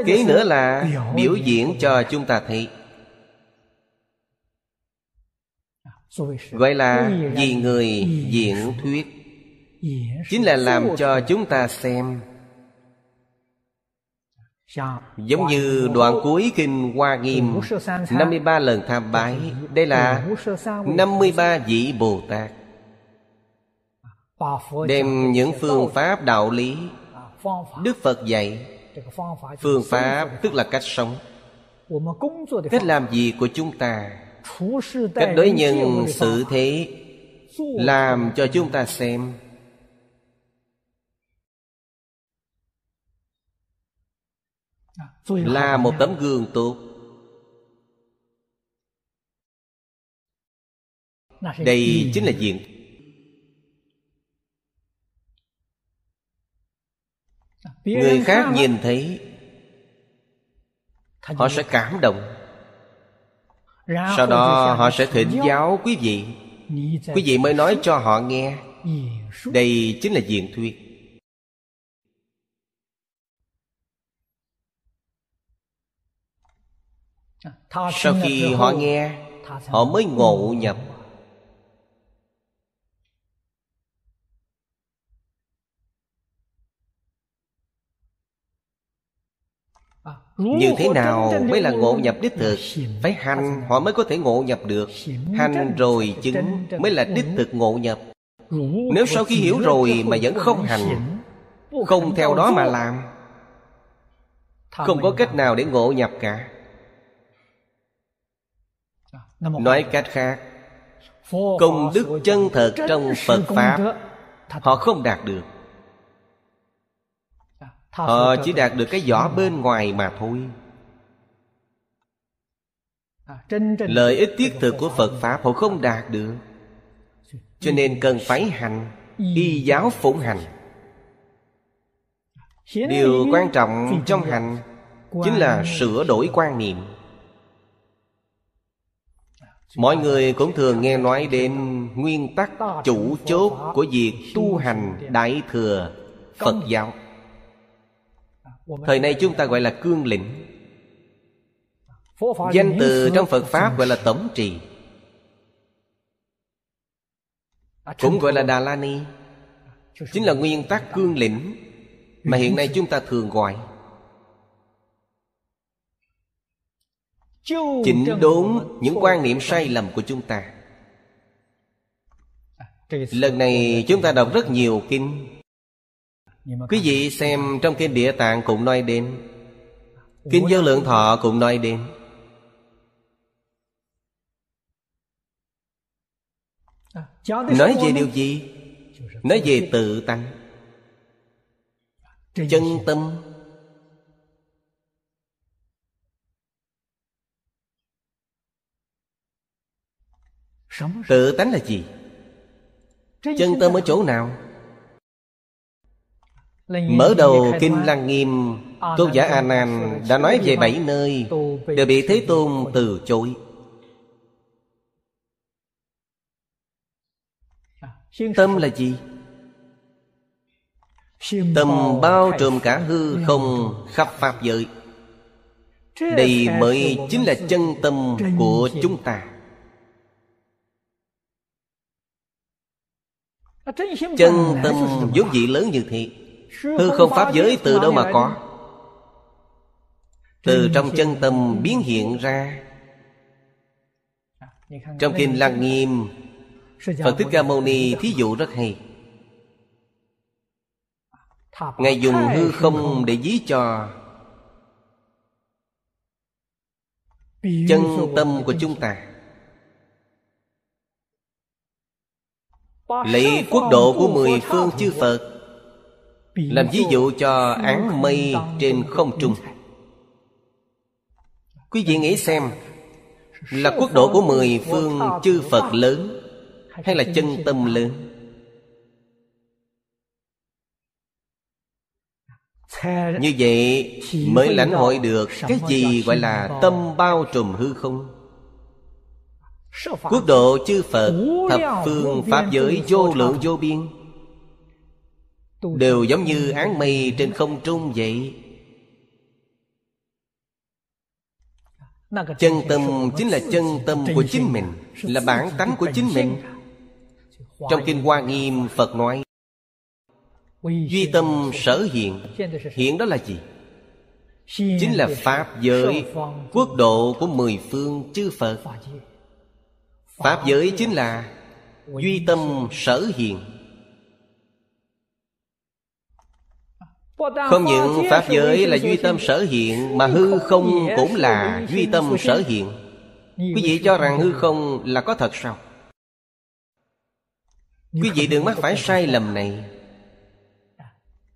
Kế nữa là biểu diễn cho chúng ta thấy gọi là vì người diễn thuyết. Chính là làm cho chúng ta xem. Giống như đoạn cuối Kinh Hoa Nghiêm 53 lần tham bái. Đây là 53 vị Bồ Tát. Đem những phương pháp đạo lý Đức Phật dạy. Phương pháp tức là cách sống. Cách làm gì của chúng ta? Cách đối nhân xử thế Làm cho chúng ta xem. Là một tấm gương tốt. Đây chính là diện. Người khác nhìn thấy Họ sẽ cảm động sau đó họ sẽ thỉnh giáo quý vị。quý vị mới nói cho họ nghe đây chính là diện thuyết。sau khi họ nghe họ mới ngộ nhập Như thế nào mới là ngộ nhập đích thực? Phải hành họ mới có thể ngộ nhập được. Hành rồi chứng mới là đích thực ngộ nhập. Nếu sau khi hiểu rồi mà vẫn không hành Không theo đó mà làm Không có cách nào để ngộ nhập cả. Nói cách khác Công đức chân thật trong Phật Pháp Họ không đạt được Họ chỉ đạt được cái vỏ bên ngoài mà thôi. Lợi ích thiết thực của Phật Pháp họ không đạt được. Cho nên cần phải hành Y giáo phụng hành. Điều quan trọng trong hành Chính là sửa đổi quan niệm. Mọi người cũng thường nghe nói đến Nguyên tắc chủ chốt của việc tu hành Đại Thừa Phật giáo Thời nay chúng ta gọi là cương lĩnh. Danh từ trong Phật Pháp gọi là tổng trì Cũng gọi là Đà La Ni. Chính là nguyên tắc cương lĩnh Mà hiện nay chúng ta thường gọi. Chỉnh đốn những quan niệm sai lầm của chúng ta. Lần này chúng ta đọc rất nhiều kinh Quý vị xem trong kinh Địa Tạng cũng nói đến. Kinh Vô Lượng Thọ cũng nói đến. Nói về điều gì? Nói về tự tánh. Chân tâm. Tự tánh là gì? Chân tâm ở chỗ nào? Mở đầu Kinh Lăng Nghiêm Tôn giả A Nan đã nói về bảy nơi Đều bị Thế Tôn từ chối. Tâm là gì? Tâm bao trùm cả hư không khắp Pháp giới. Đây mới chính là chân tâm của chúng ta. Chân tâm vốn dị lớn như thế Hư không Pháp giới từ đâu mà có? Từ trong chân tâm biến hiện ra. Trong Kinh Lăng Nghiêm, Phật Thích Ca Mâu Ni thí dụ rất hay. Ngài dùng hư không để ví cho Chân tâm của chúng ta. Lấy quốc độ của mười phương chư Phật làm ví dụ cho án mây trên không trung. Quý vị nghĩ xem, Là quốc độ của mười phương chư Phật lớn Hay là chân tâm lớn? Như vậy mới lãnh hội được Cái gì gọi là tâm bao trùm hư không? Quốc độ chư Phật Thập phương Pháp giới vô lượng vô biên Đều giống như áng mây trên không trung vậy. Chân tâm chính là chân tâm của chính mình Là bản tánh của chính mình. Trong Kinh Hoa Nghiêm Phật nói Duy tâm sở hiện. Hiện đó là gì? Chính là Pháp giới Quốc độ của mười phương chư Phật. Pháp giới chính là Duy tâm sở hiện Không những Pháp giới là duy tâm sở hiện, Mà hư không cũng là duy tâm sở hiện Quý vị cho rằng hư không là có thật sao? Quý vị đừng mắc phải sai lầm này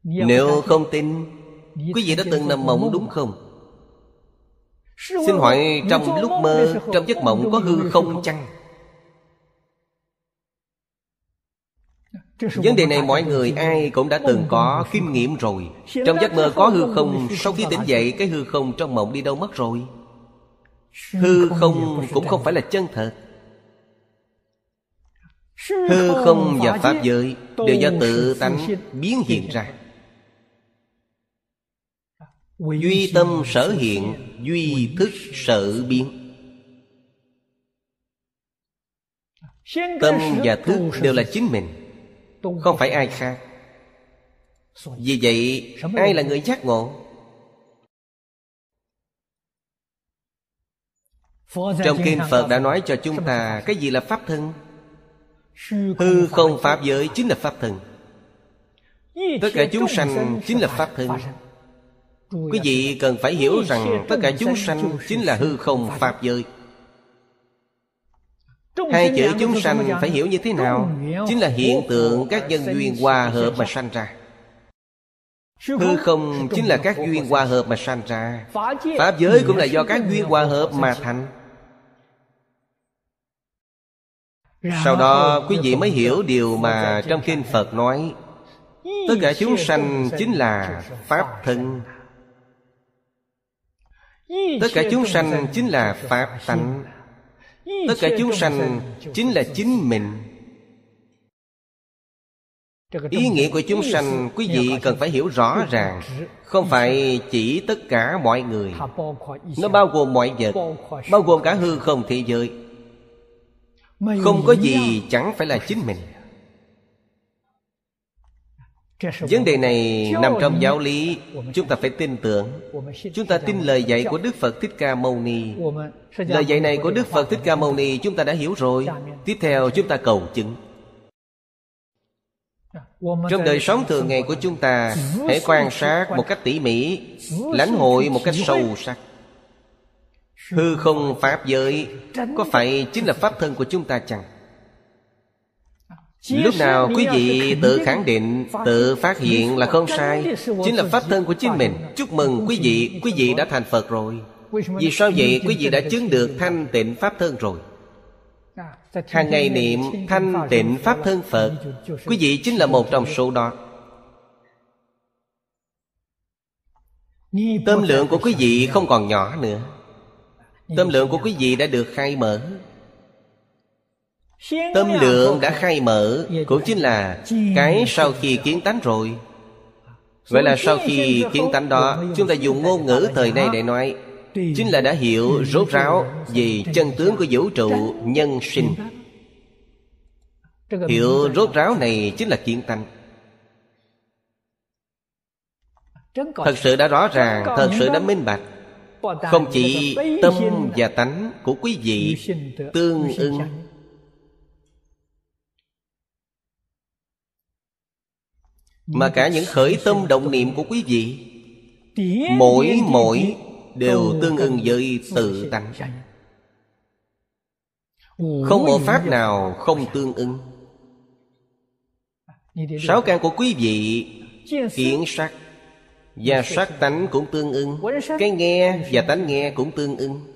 Nếu không tin, Quý vị đã từng nằm mộng đúng không? Xin hỏi, trong lúc mơ, Trong giấc mộng có hư không chăng? Vấn đề này mọi người ai cũng đã từng có kinh nghiệm rồi. Trong giấc mơ có hư không Sau khi tỉnh dậy cái hư không trong mộng đi đâu mất rồi? Hư không cũng không phải là chân thật. Hư không và Pháp giới Đều do tự tánh biến hiện ra. Duy tâm sở hiện Duy thức sở biến. Tâm và thức đều là chính mình Không phải ai khác. Vì vậy ai là người giác ngộ? Trong Kinh Phật đã nói cho chúng ta Cái gì là Pháp thân? Hư không Pháp giới chính là Pháp thân. Tất cả chúng sanh chính là Pháp thân. Quý vị cần phải hiểu rằng Tất cả chúng sanh chính là hư không Pháp giới Hai chữ chúng sanh phải hiểu như thế nào? Chính là hiện tượng các nhân duyên hòa hợp mà sanh ra. Hư không chính là các duyên hòa hợp mà sanh ra. Pháp giới cũng là do các duyên hòa hợp mà thành. Sau đó quý vị mới hiểu điều mà trong kinh Phật nói. Tất cả chúng sanh chính là Pháp thân. Tất cả chúng sanh chính là Pháp tánh Tất cả chúng sanh chính là chính mình. Ý nghĩa của chúng sanh quý vị cần phải hiểu rõ ràng Không phải chỉ tất cả mọi người. Nó bao gồm mọi vật Bao gồm cả hư không thế giới. Không có gì chẳng phải là chính mình vấn đề này nằm trong giáo lý chúng ta phải tin tưởng. Chúng ta tin lời dạy của đức phật thích ca mâu ni. Lời dạy này của đức phật thích ca mâu ni chúng ta đã hiểu rồi. Tiếp theo chúng ta cầu chứng. Trong đời sống thường ngày của chúng ta hãy quan sát một cách tỉ mỉ lãnh hội một cách sâu sắc. Hư không pháp giới có phải chính là pháp thân của chúng ta chăng lúc nào quý vị tự khẳng định tự phát hiện là không sai chính là pháp thân của chính mình. chúc mừng quý vị quý vị đã thành phật rồi. Vì sao vậy? quý vị đã chứng được thanh tịnh pháp thân rồi. Hàng ngày niệm thanh tịnh pháp thân phật quý vị chính là một trong số đó. Tâm lượng của quý vị không còn nhỏ nữa. Tâm lượng của quý vị đã được khai mở tâm lượng đã khai mở cũng chính là cái sau khi kiến tánh rồi. Vậy là sau khi kiến tánh đó chúng ta dùng ngôn ngữ thời nay để nói. chính là đã hiểu rốt ráo về chân tướng của vũ trụ nhân sinh. hiểu rốt ráo này chính là kiến tánh. Thật sự đã rõ ràng thật sự đã minh bạch. Không chỉ tâm và tánh của quý vị tương ưng mà cả những khởi tâm động niệm của quý vị, mỗi mỗi đều tương ưng với tự tánh không một pháp nào không tương ưng sáu căn của quý vị, kiến sắc và sắc tánh cũng tương ưng cái nghe và tánh nghe cũng tương ưng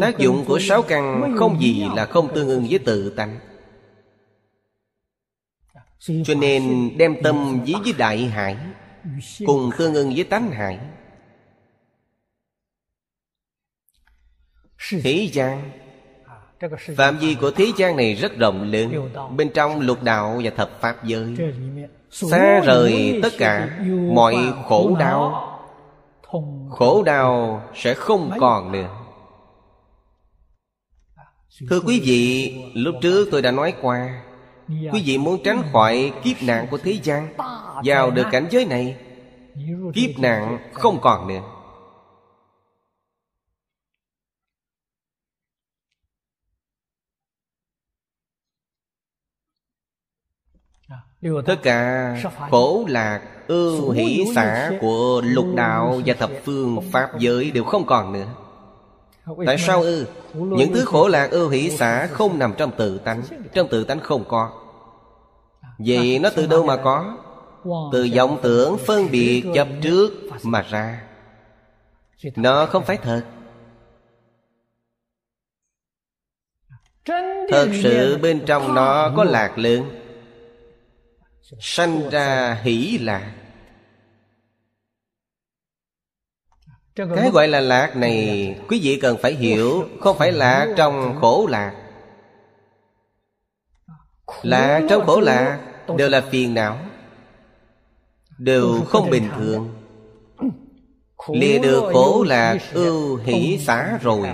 tác dụng của sáu căn không gì là không tương ưng với tự tánh cho nên đem tâm ví với đại hải cùng tương ưng với tánh hải. Thế gian phạm vi của thế gian này rất rộng lớn. Bên trong lục đạo và thập pháp giới. xa rời tất cả mọi khổ đau. khổ đau sẽ không còn nữa. thưa quý vị lúc trước tôi đã nói qua Dạ. quý vị muốn tránh khỏi kiếp nạn của thế gian, vào được cảnh giới này, kiếp nạn không còn nữa. Tất cả khổ lạc ưu hỷ xã của lục đạo và thập phương pháp giới đều không còn nữa tại sao ư? Những thứ khổ lạc ưu hỷ xã không nằm trong tự tánh. Trong tự tánh không có. Vậy nó từ đâu mà có? Từ vọng tưởng phân biệt chấp trước mà ra. nó không phải thật. Thật sự bên trong nó có lạc lượng. Sanh ra hỷ lạc cái gọi là lạc này quý vị cần phải hiểu không phải lạc trong khổ lạc. Lạc trong khổ lạc đều là phiền não đều không bình thường. Lìa được khổ lạc ưu hỷ xả rồi.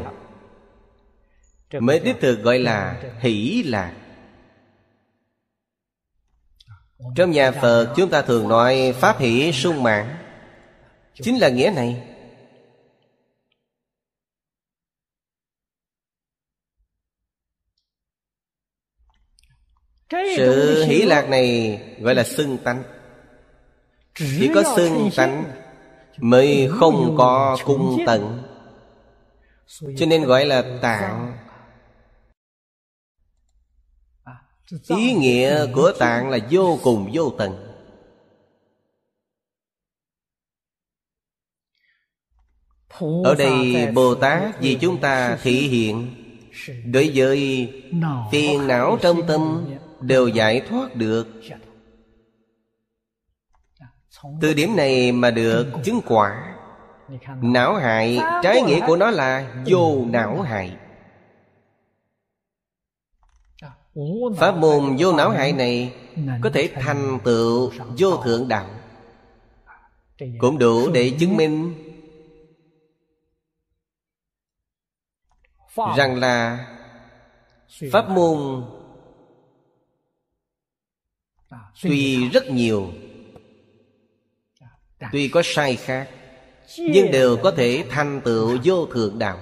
mới đích thực gọi là hỷ lạc. Trong nhà phật chúng ta thường nói pháp hỷ sung mãn. Chính là nghĩa này sự hỷ lạc này gọi là xưng tánh. Chỉ có xưng tánh mới không có cung tận. Cho nên gọi là tạng. ý nghĩa của tạng là vô cùng vô tận. Ở đây bồ tát vì chúng ta thị hiện đối với phiền não trong tâm đều giải thoát được. Từ điểm này mà được chứng quả, não hại, trái nghĩa của nó là vô não hại. Pháp môn vô não hại này có thể thành tựu vô thượng đạo, cũng đủ để chứng minh rằng là pháp môn tuy rất nhiều. Tuy có sai khác nhưng đều có thể thành tựu vô thượng đạo.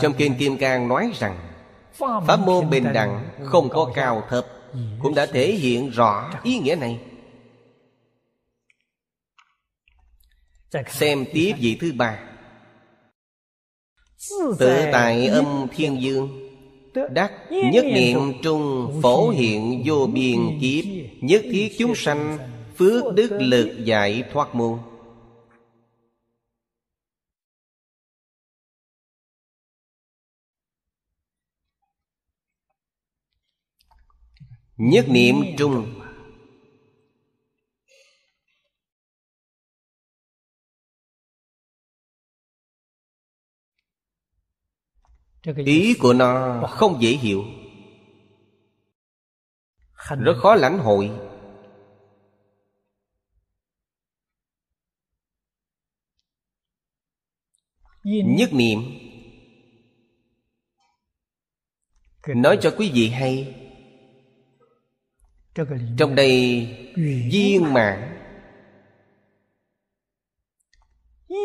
Trong kinh kim cang nói rằng pháp môn bình đẳng không có cao thấp cũng đã thể hiện rõ ý nghĩa này. Xem tiếp vị thứ ba tự tại âm thiên dương đắc nhất niệm trung phổ hiện vô biên kiếp nhất thiết chúng sanh phước đức lực giải thoát môn. Nhất niệm trung ý của nó không dễ hiểu. Rất khó lãnh hội. Nhất niệm. Nói cho quý vị hay. Trong đây viên mãn.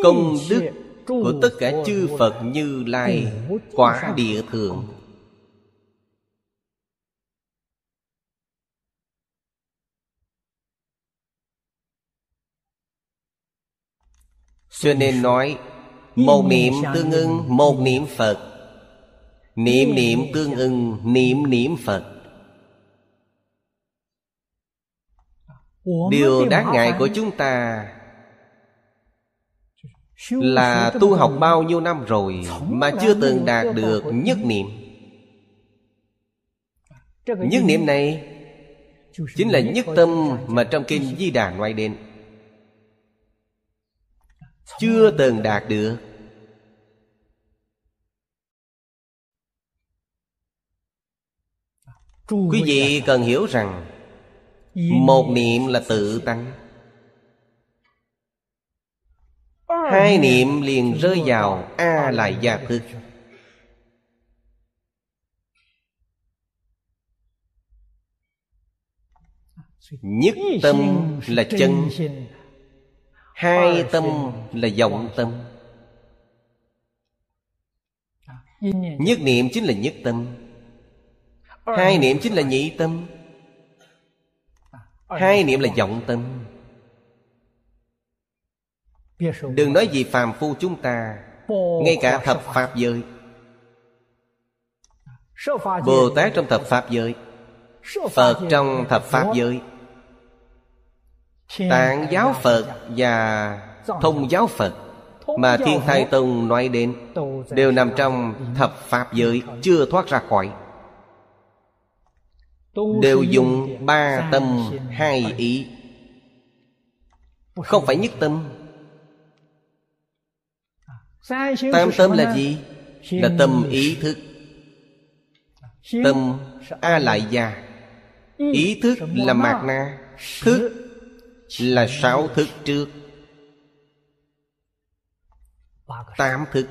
Công đức của tất cả chư phật như lai quả địa thượng cho nên nói một niệm tương ưng một niệm phật. Niệm niệm tương ưng niệm niệm phật. Điều đáng ngại của chúng ta là tu học bao nhiêu năm rồi mà chưa từng đạt được nhất niệm. Nhất niệm này chính là nhất tâm mà trong kinh di đà nói đến. Chưa từng đạt được. Quý vị cần hiểu rằng một niệm là tự tăng hai niệm liền rơi vào a lại gia thức nhất tâm là chân hai tâm là vọng tâm. nhất niệm chính là nhất tâm. Hai niệm chính là nhị tâm. Hai niệm là vọng tâm Đừng nói gì phàm phu chúng ta Ngay cả thập Pháp giới. Bồ Tát trong thập Pháp giới. Phật trong thập Pháp giới. Tạng giáo Phật và thông giáo Phật Mà Thiên Thai Tông nói đến Đều nằm trong thập Pháp giới Chưa thoát ra khỏi. Đều dùng ba tâm hai ý. Không phải nhất tâm Tam tâm là gì? Là tâm ý thức. Tâm A lại gia. Ý thức là mạt na. Thức là sáu thức trước. Tám thức.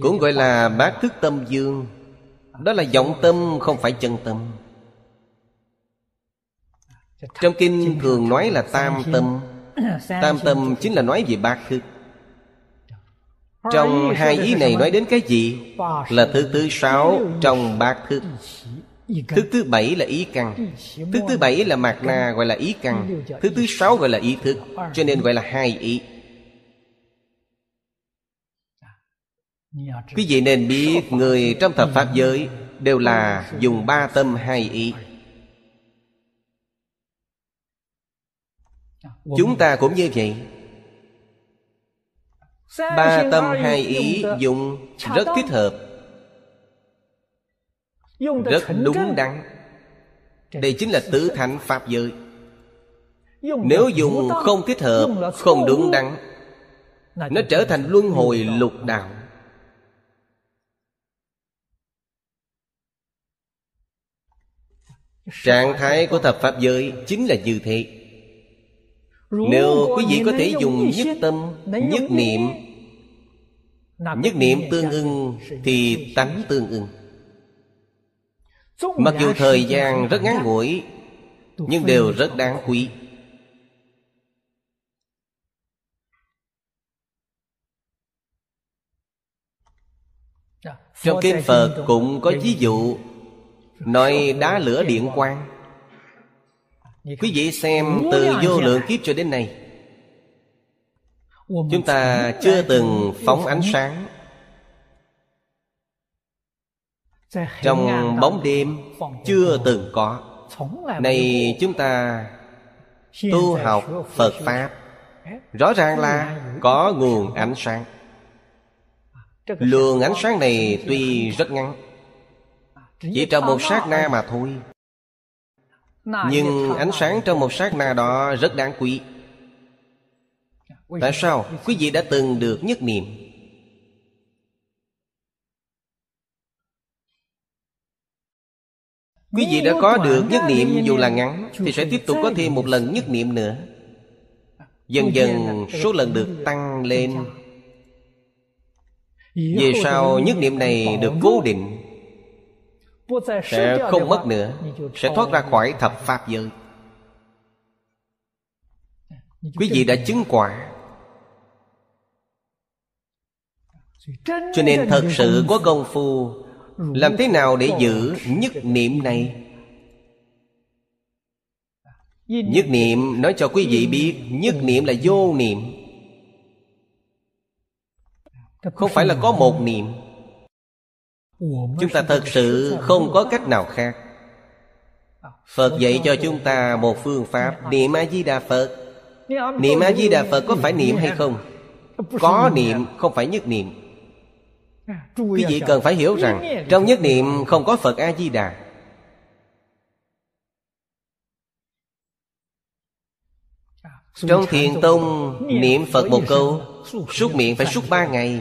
Cũng gọi là bát thức tâm dương. Đó là vọng tâm không phải chân tâm. Trong kinh thường nói là tam tâm. [COUGHS] Tam tâm chính là nói về bát thức trong hai ý này nói đến cái gì? Là thứ thứ sáu trong bát thức Thức thứ bảy là ý căn. Thức thứ bảy là mạt na gọi là ý căn. Thức thứ sáu gọi là ý thức Cho nên gọi là hai ý. Quý vị nên biết Người trong thập Pháp giới Đều là dùng ba tâm hai ý. Chúng ta cũng như vậy Ba tâm hai ý dùng rất thích hợp. Rất đúng đắn. Đây chính là tứ thánh Pháp giới. Nếu dùng không thích hợp Không đúng đắn. Nó trở thành luân hồi lục đạo. Trạng thái của thập Pháp giới Chính là như thế nếu quý vị có thể dùng nhất tâm Nhất niệm Nhất niệm tương ưng Thì tánh tương ưng. Mặc dù thời gian rất ngắn ngủi Nhưng đều rất đáng quý. Trong kinh Phật cũng có ví dụ Nói đá lửa điện quang Quý vị xem từ vô lượng kiếp cho đến nay. Chúng ta chưa từng phóng ánh sáng. Trong bóng đêm chưa từng có. Này chúng ta tu học Phật Pháp. Rõ ràng là có nguồn ánh sáng. Luồng ánh sáng này tuy rất ngắn Chỉ trong một sát na mà thôi Nhưng ánh sáng trong một sát na đó rất đáng quý. Tại sao? Quý vị đã từng được nhất niệm. Quý vị đã có được nhất niệm dù là ngắn Thì sẽ tiếp tục có thêm một lần nhất niệm nữa. Dần dần số lần được tăng lên. Về sau nhất niệm này được cố định Sẽ không mất nữa Sẽ thoát ra khỏi thập pháp giới。Quý vị đã chứng quả。Cho nên thật sự có công phu Làm thế nào để giữ nhất niệm này？Nhất niệm nói cho quý vị biết Nhất niệm là vô niệm。Không phải là có một niệm Chúng ta thật sự không có cách nào khác. Phật dạy cho chúng ta một phương pháp Niệm A-di-đà Phật. Niệm A-di-đà Phật có phải niệm hay [LAUGHS] không? Có niệm không phải nhất niệm. Quý vị cần phải hiểu rằng Trong nhất niệm không có Phật A-di-đà. Trong thiền tông Niệm Phật một câu Suốt miệng phải suốt ba ngày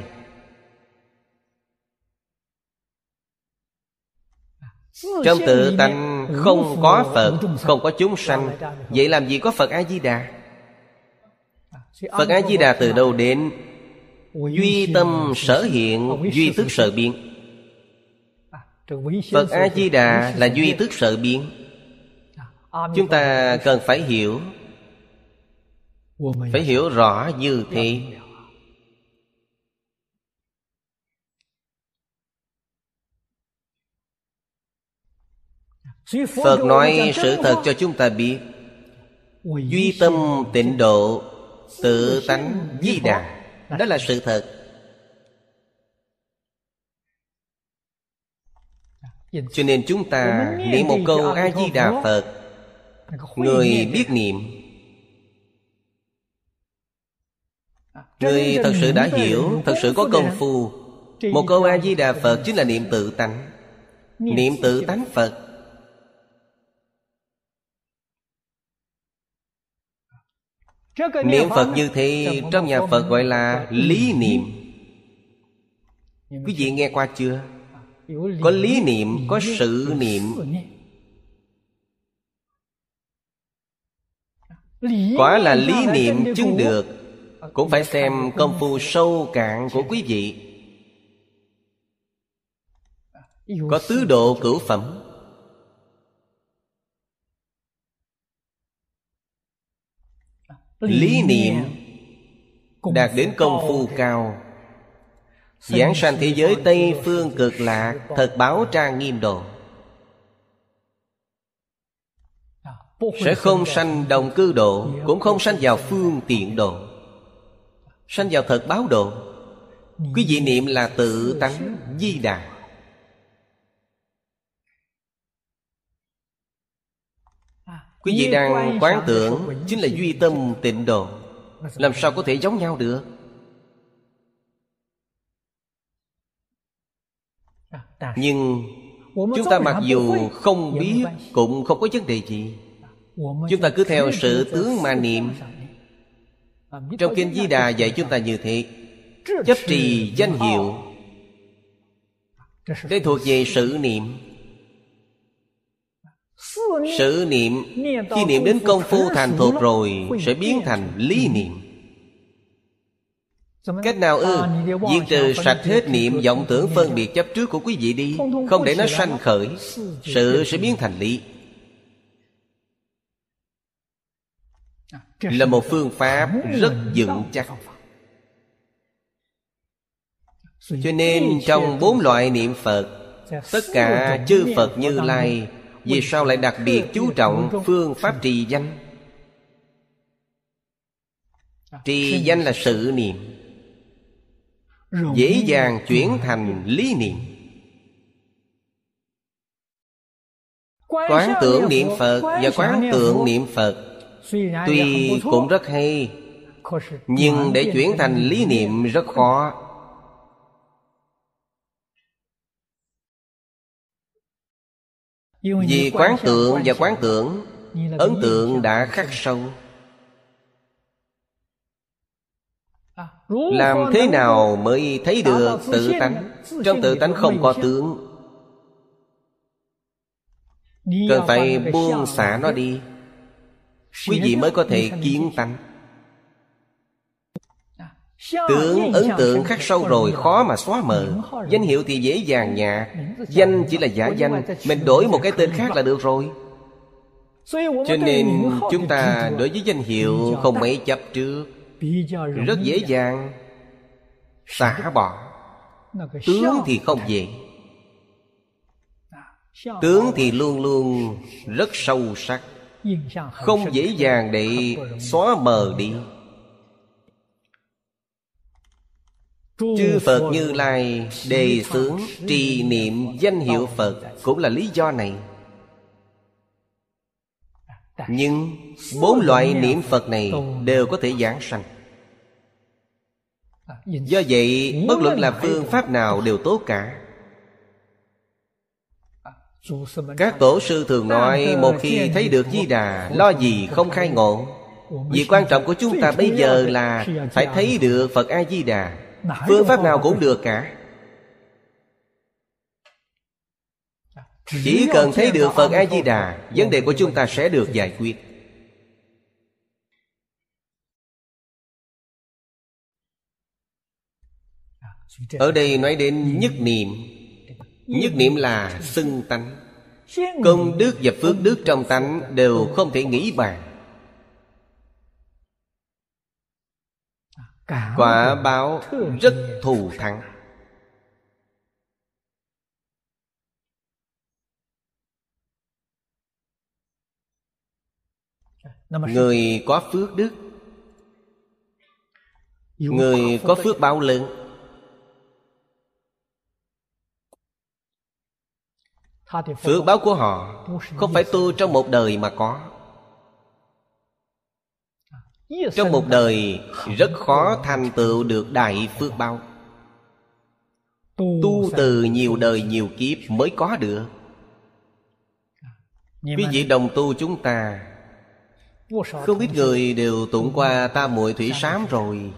Trong tự tánh không có Phật Không có chúng sanh. Vậy làm gì có Phật A-di-đà? Phật A-di-đà từ đâu đến? Duy tâm sở hiện Duy tức sở biến. Phật A-di-đà là duy tức sở biến. Chúng ta cần phải hiểu. Phải hiểu rõ như thế Phật nói sự thật cho chúng ta biết. Duy tâm tịnh độ Tự tánh di đà. Đó là sự thật. Cho nên chúng ta niệm một câu A-di-đà Phật. Người biết niệm. Người thật sự đã hiểu Thật sự có công phu. Một câu A-di-đà Phật chính là niệm tự tánh. Niệm tự tánh Phật Niệm Phật như thế Trong nhà Phật gọi là lý niệm. Quý vị nghe qua chưa? Có lý niệm Có sự niệm. Quả là lý niệm chứng được. Cũng phải xem công phu sâu cạn của quý vị. Có tứ độ cửu phẩm lý niệm đạt đến công phu cao. Giảng sanh thế giới tây phương cực lạc thật báo trang nghiêm độ. Sẽ không sanh đồng cư độ cũng không sanh vào phương tiện độ. Sanh vào thật báo độ. Quý vị niệm là tự tánh di đà Quý vị đang quán tưởng Chính là duy tâm tịnh độ. Làm sao có thể giống nhau được? Nhưng Chúng ta mặc dù không biết Cũng không có vấn đề gì. Chúng ta cứ theo sự tướng mà niệm. Trong Kinh Di Đà dạy chúng ta như thế. Chấp trì danh hiệu. Đây thuộc về sự niệm sự niệm Khi niệm đến công phu thành thuộc rồi Sẽ biến thành lý niệm. Cách nào ư? Diệt trừ sạch hết niệm vọng tưởng phân biệt chấp trước của quý vị đi Không để nó sanh khởi Sự sẽ biến thành lý. Là một phương pháp rất vững chắc. Cho nên trong bốn loại niệm Phật Tất cả chư Phật Như Lai Vì sao lại đặc biệt chú trọng phương pháp trì danh? Trì danh là sự niệm. Dễ dàng chuyển thành lý niệm. Quán tượng niệm phật và quán tượng niệm phật tuy cũng rất hay nhưng để chuyển thành lý niệm rất khó vì quán tượng và quán tưởng ấn tượng đã khắc sâu. Làm thế nào mới thấy được tự tánh? trong tự tánh không có tướng cần phải buông xả nó đi. Quý vị mới có thể kiến tánh Tướng ấn tượng khắc sâu rồi khó mà xóa mờ. Danh hiệu thì dễ dàng nhạt Danh chỉ là giả danh. Mình đổi một cái tên khác là được rồi. Cho nên chúng ta đối với danh hiệu không mấy chấp trước. Rất dễ dàng. Xả bỏ. Tướng thì không dễ. Tướng thì luôn luôn rất sâu sắc. Không dễ dàng để xóa mờ đi chư phật như lai đề xướng trì niệm danh hiệu phật cũng là lý do này. Nhưng bốn loại niệm phật này đều có thể giảng sanh. Do vậy bất luận là phương pháp nào đều tốt cả. Các tổ sư thường nói Một khi thấy được Di Đà Lo gì không khai ngộ? Vì quan trọng của chúng ta bây giờ là Phải thấy được Phật A-di Đà Phương pháp nào cũng được cả. Chỉ cần thấy được Phật A-di-đà Vấn đề của chúng ta sẽ được giải quyết. Ở đây nói đến nhất niệm. Nhất niệm là xưng tánh. Công đức và phước đức trong tánh Đều không thể nghĩ bàn Quả báo rất thù thắng. Người có phước đức. Người có phước báo lớn. Phước báo của họ Không phải tu trong một đời mà có Trong một đời Rất khó thành tựu được đại phước báo. Tu từ nhiều đời nhiều kiếp mới có được. Quý vị đồng tu chúng ta không ít người đều tụng qua tam muội thủy sám rồi.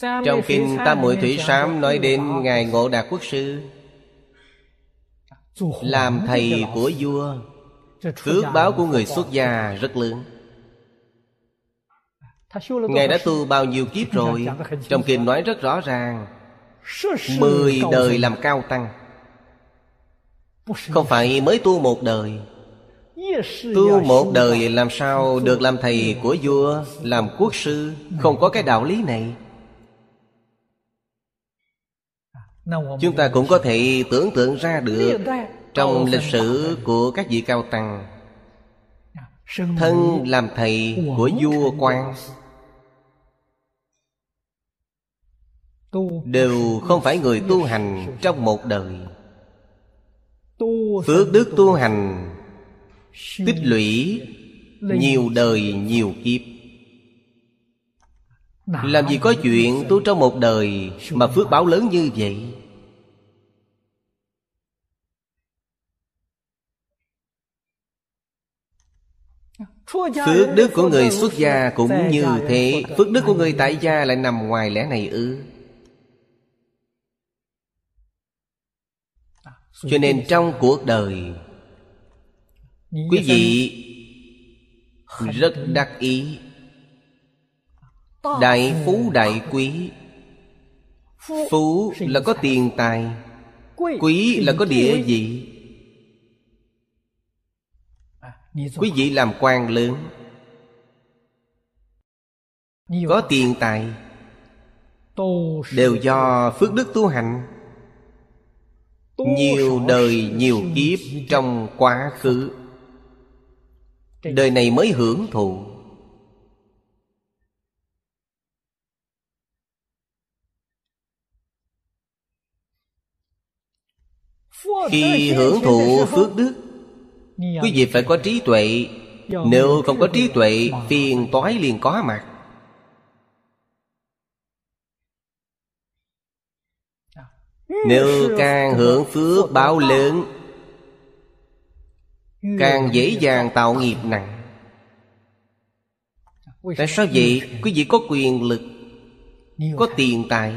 Trong kinh Tam Muội Thủy Sám nói đến Ngài Ngộ Đạt Quốc Sư Làm thầy của vua Phước báo của người xuất gia rất lớn. Ngài đã tu bao nhiêu kiếp rồi? Trong kinh nói rất rõ ràng. Mười đời làm cao tăng. Không phải mới tu một đời. Tu một đời làm sao được làm thầy của vua Làm quốc sư? Không có cái đạo lý này Chúng ta cũng có thể tưởng tượng ra được Trong lịch sử của các vị cao tăng. Thân làm thầy của vua quan Đều không phải người tu hành trong một đời. Phước đức tu hành Tích lũy Nhiều đời nhiều kiếp Làm gì có chuyện tu trong một đời Mà phước báo lớn như vậy? Phước đức của người xuất gia cũng như thế. Phước đức của người tại gia lại nằm ngoài lẽ này ư? Cho nên trong cuộc đời quý vị rất đắc ý đại phú đại quý. Phú là có tiền tài quý là có địa vị. Quý vị làm quan lớn. Có tiền tài. Đều do phước đức tu hành. Nhiều đời nhiều kiếp trong quá khứ. Đời này mới hưởng thụ khi hưởng thụ phước đức quý vị phải có trí tuệ. nếu không có trí tuệ phiền toái liền có mặt. Nếu càng hưởng phước báo lớn càng dễ dàng tạo nghiệp nặng. Tại sao vậy? quý vị có quyền lực có tiền tài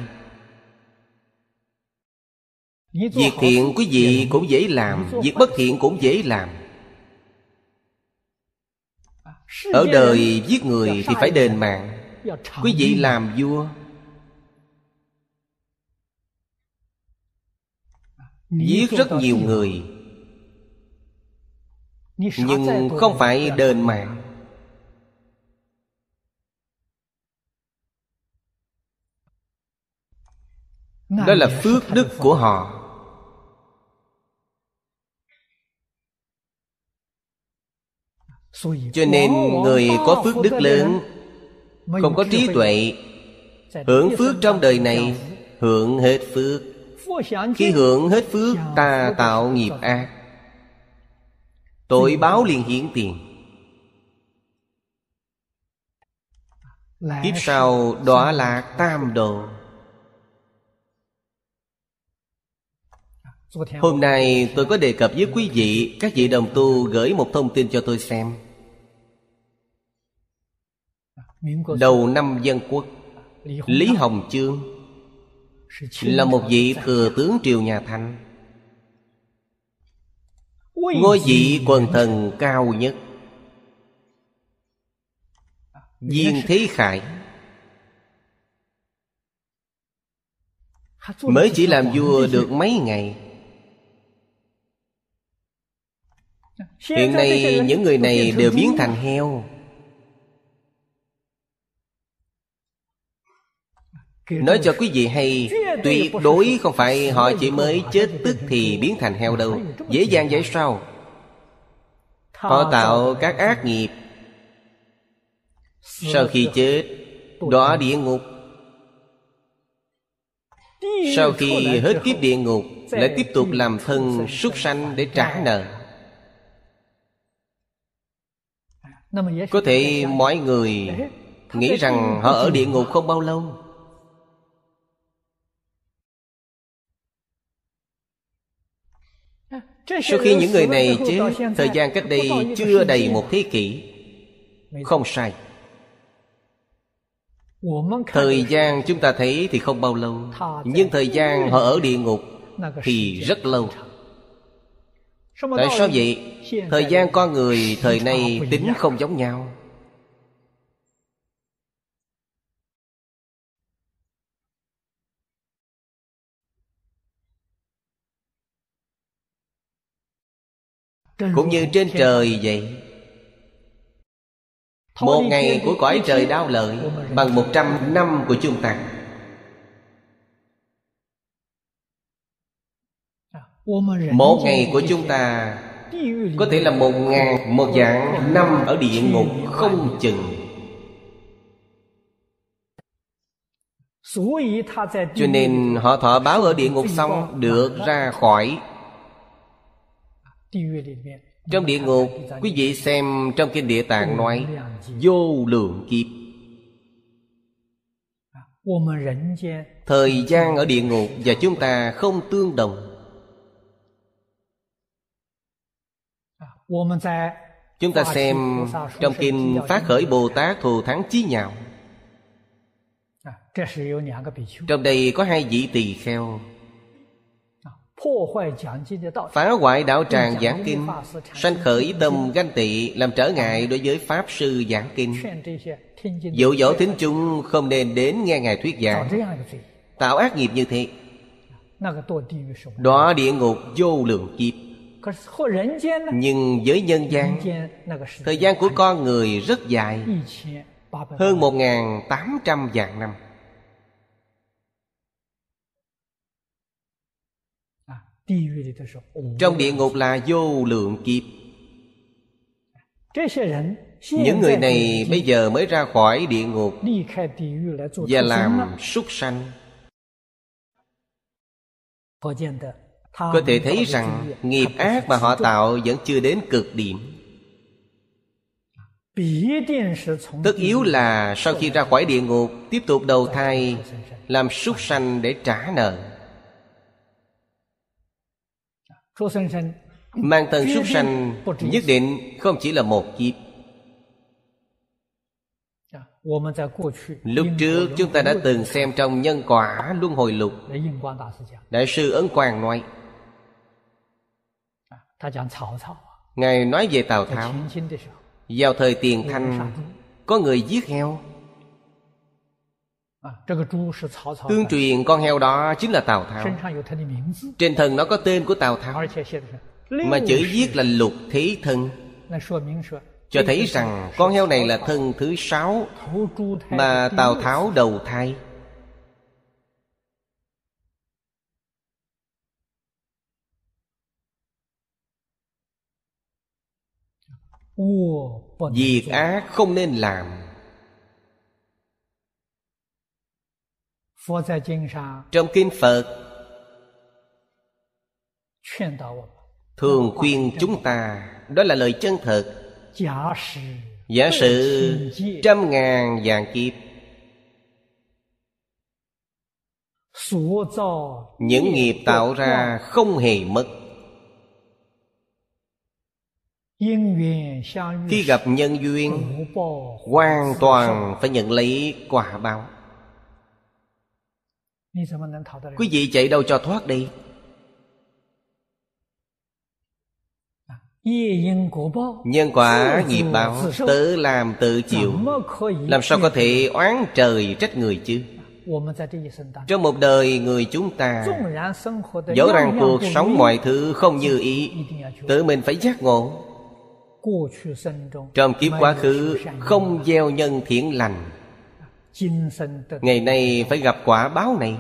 Việc thiện quý vị cũng dễ làm Việc bất thiện cũng dễ làm. Ở đời giết người thì phải đền mạng. Quý vị làm vua. Giết rất nhiều người. Nhưng không phải đền mạng. Đó là phước đức của họ cho nên người có phước đức lớn không có trí tuệ hưởng phước trong đời này hưởng hết phước. Khi hưởng hết phước ta tạo nghiệp ác. tội báo liền hiển tiền. Kiếp sau đọa lạc tam độ Hôm nay tôi có đề cập với quý vị Các vị đồng tu gửi một thông tin cho tôi xem Đầu năm dân quốc Lý Hồng Chương Là một vị thừa tướng triều nhà Thanh. Ngôi vị quần thần cao nhất. Viên Thế Khải. Mới chỉ làm vua được mấy ngày. Hiện nay những người này đều biến thành heo Nói cho quý vị hay Tuyệt đối không phải họ chỉ mới chết tức thì biến thành heo đâu. Dễ dàng vậy sao. Họ tạo các ác nghiệp. Sau khi chết Đọa địa ngục. Sau khi hết kiếp địa ngục Lại tiếp tục làm thân súc sanh để trả nợ. Có thể mọi người Nghĩ rằng họ ở địa ngục không bao lâu Sau khi những người này chết Thời gian cách đây chưa đầy một thế kỷ. Không sai. Thời gian chúng ta thấy thì không bao lâu Nhưng thời gian họ ở địa ngục Thì rất lâu. Tại sao vậy? Thời gian con người thời nay tính không giống nhau Cũng như trên trời. vậy. Một ngày của cõi trời đau lợi Bằng một trăm năm của chúng ta. Một ngày của chúng ta Có thể là một ngàn Một dạng năm ở địa ngục không chừng. Cho nên họ thọ báo ở địa ngục xong Được ra khỏi trong địa ngục Quý vị xem trong kinh địa tạng nói Vô lượng kiếp. Thời gian ở địa ngục Và chúng ta không tương đồng. Chúng ta xem Trong kinh Phát khởi Bồ Tát Thù Thắng Chí Nhạo. Trong đây có hai vị tỳ kheo phá hoại đạo tràng giảng kinh sanh khởi tâm ganh tị làm trở ngại đối với pháp sư giảng kinh dụ dỗ thính chúng không nên đến nghe ngài thuyết giảng。tạo ác nghiệp như thế đọa địa ngục vô lượng kiếp。nhưng với nhân gian Thời gian của con người rất dài Hơn một tám trăm vạn năm Trong địa ngục là vô lượng kiếp. Những người này bây giờ mới ra khỏi địa ngục Và làm súc sanh. Có thể thấy rằng nghiệp ác mà họ tạo vẫn chưa đến cực điểm. Tất yếu là sau khi ra khỏi địa ngục Tiếp tục đầu thai Làm súc sanh để trả nợ Mang thân súc sanh Nhất định không chỉ là một kiếp Lúc trước chúng ta đã từng xem trong nhân quả luân hồi lục. Đại sư Ấn Quang nói Ngài nói về Tào Tháo. Vào thời tiền thanh Có người giết heo Tương truyền con heo đó chính là Tào Tháo. Trên thân nó có tên của Tào Tháo. Mà chữ viết là lục thế thân. Cho thấy rằng con heo này là thân thứ sáu Mà Tào Tháo đầu thai. Việc ác không nên làm Trong Kinh Phật Thường khuyên chúng ta Đó là lời chân thật. Giả sử trăm ngàn vạn kiếp Những nghiệp tạo ra không hề mất. Khi gặp nhân duyên Hoàn toàn phải nhận lấy quả báo Quý vị chạy đâu cho thoát đi？Nhân quả nghiệp báo Tự làm tự chịu Làm sao có thể oán trời trách người chứ？Trong một đời người chúng ta Dẫu rằng cuộc sống mọi thứ không như ý Tự mình phải giác ngộ。Trong kiếp quá khứ Không gieo nhân thiện lành Ngày nay phải gặp quả báo này.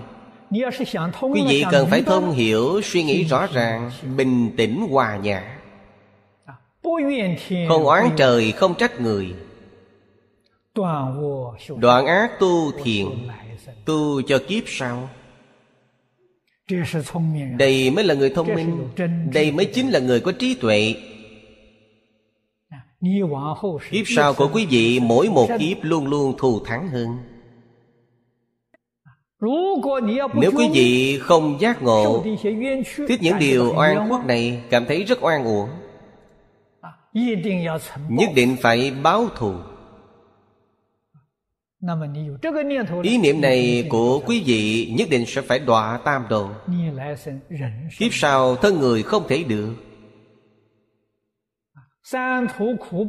Quý vị cần phải thông hiểu Suy nghĩ rõ ràng Bình tĩnh hòa nhã. Không oán trời không trách người. Đoạn ác tu thiện Tu cho kiếp sau. Đây mới là người thông minh. Đây mới chính là người có trí tuệ Kiếp sau của quý vị mỗi một kiếp luôn luôn thù thắng hơn. Nếu quý vị không giác ngộ Thích những điều oan khuất này Cảm thấy rất oan uổng. Nhất định phải báo thù. Ý niệm này của quý vị nhất định sẽ phải đọa tam độ. Kiếp sau thân người không thể được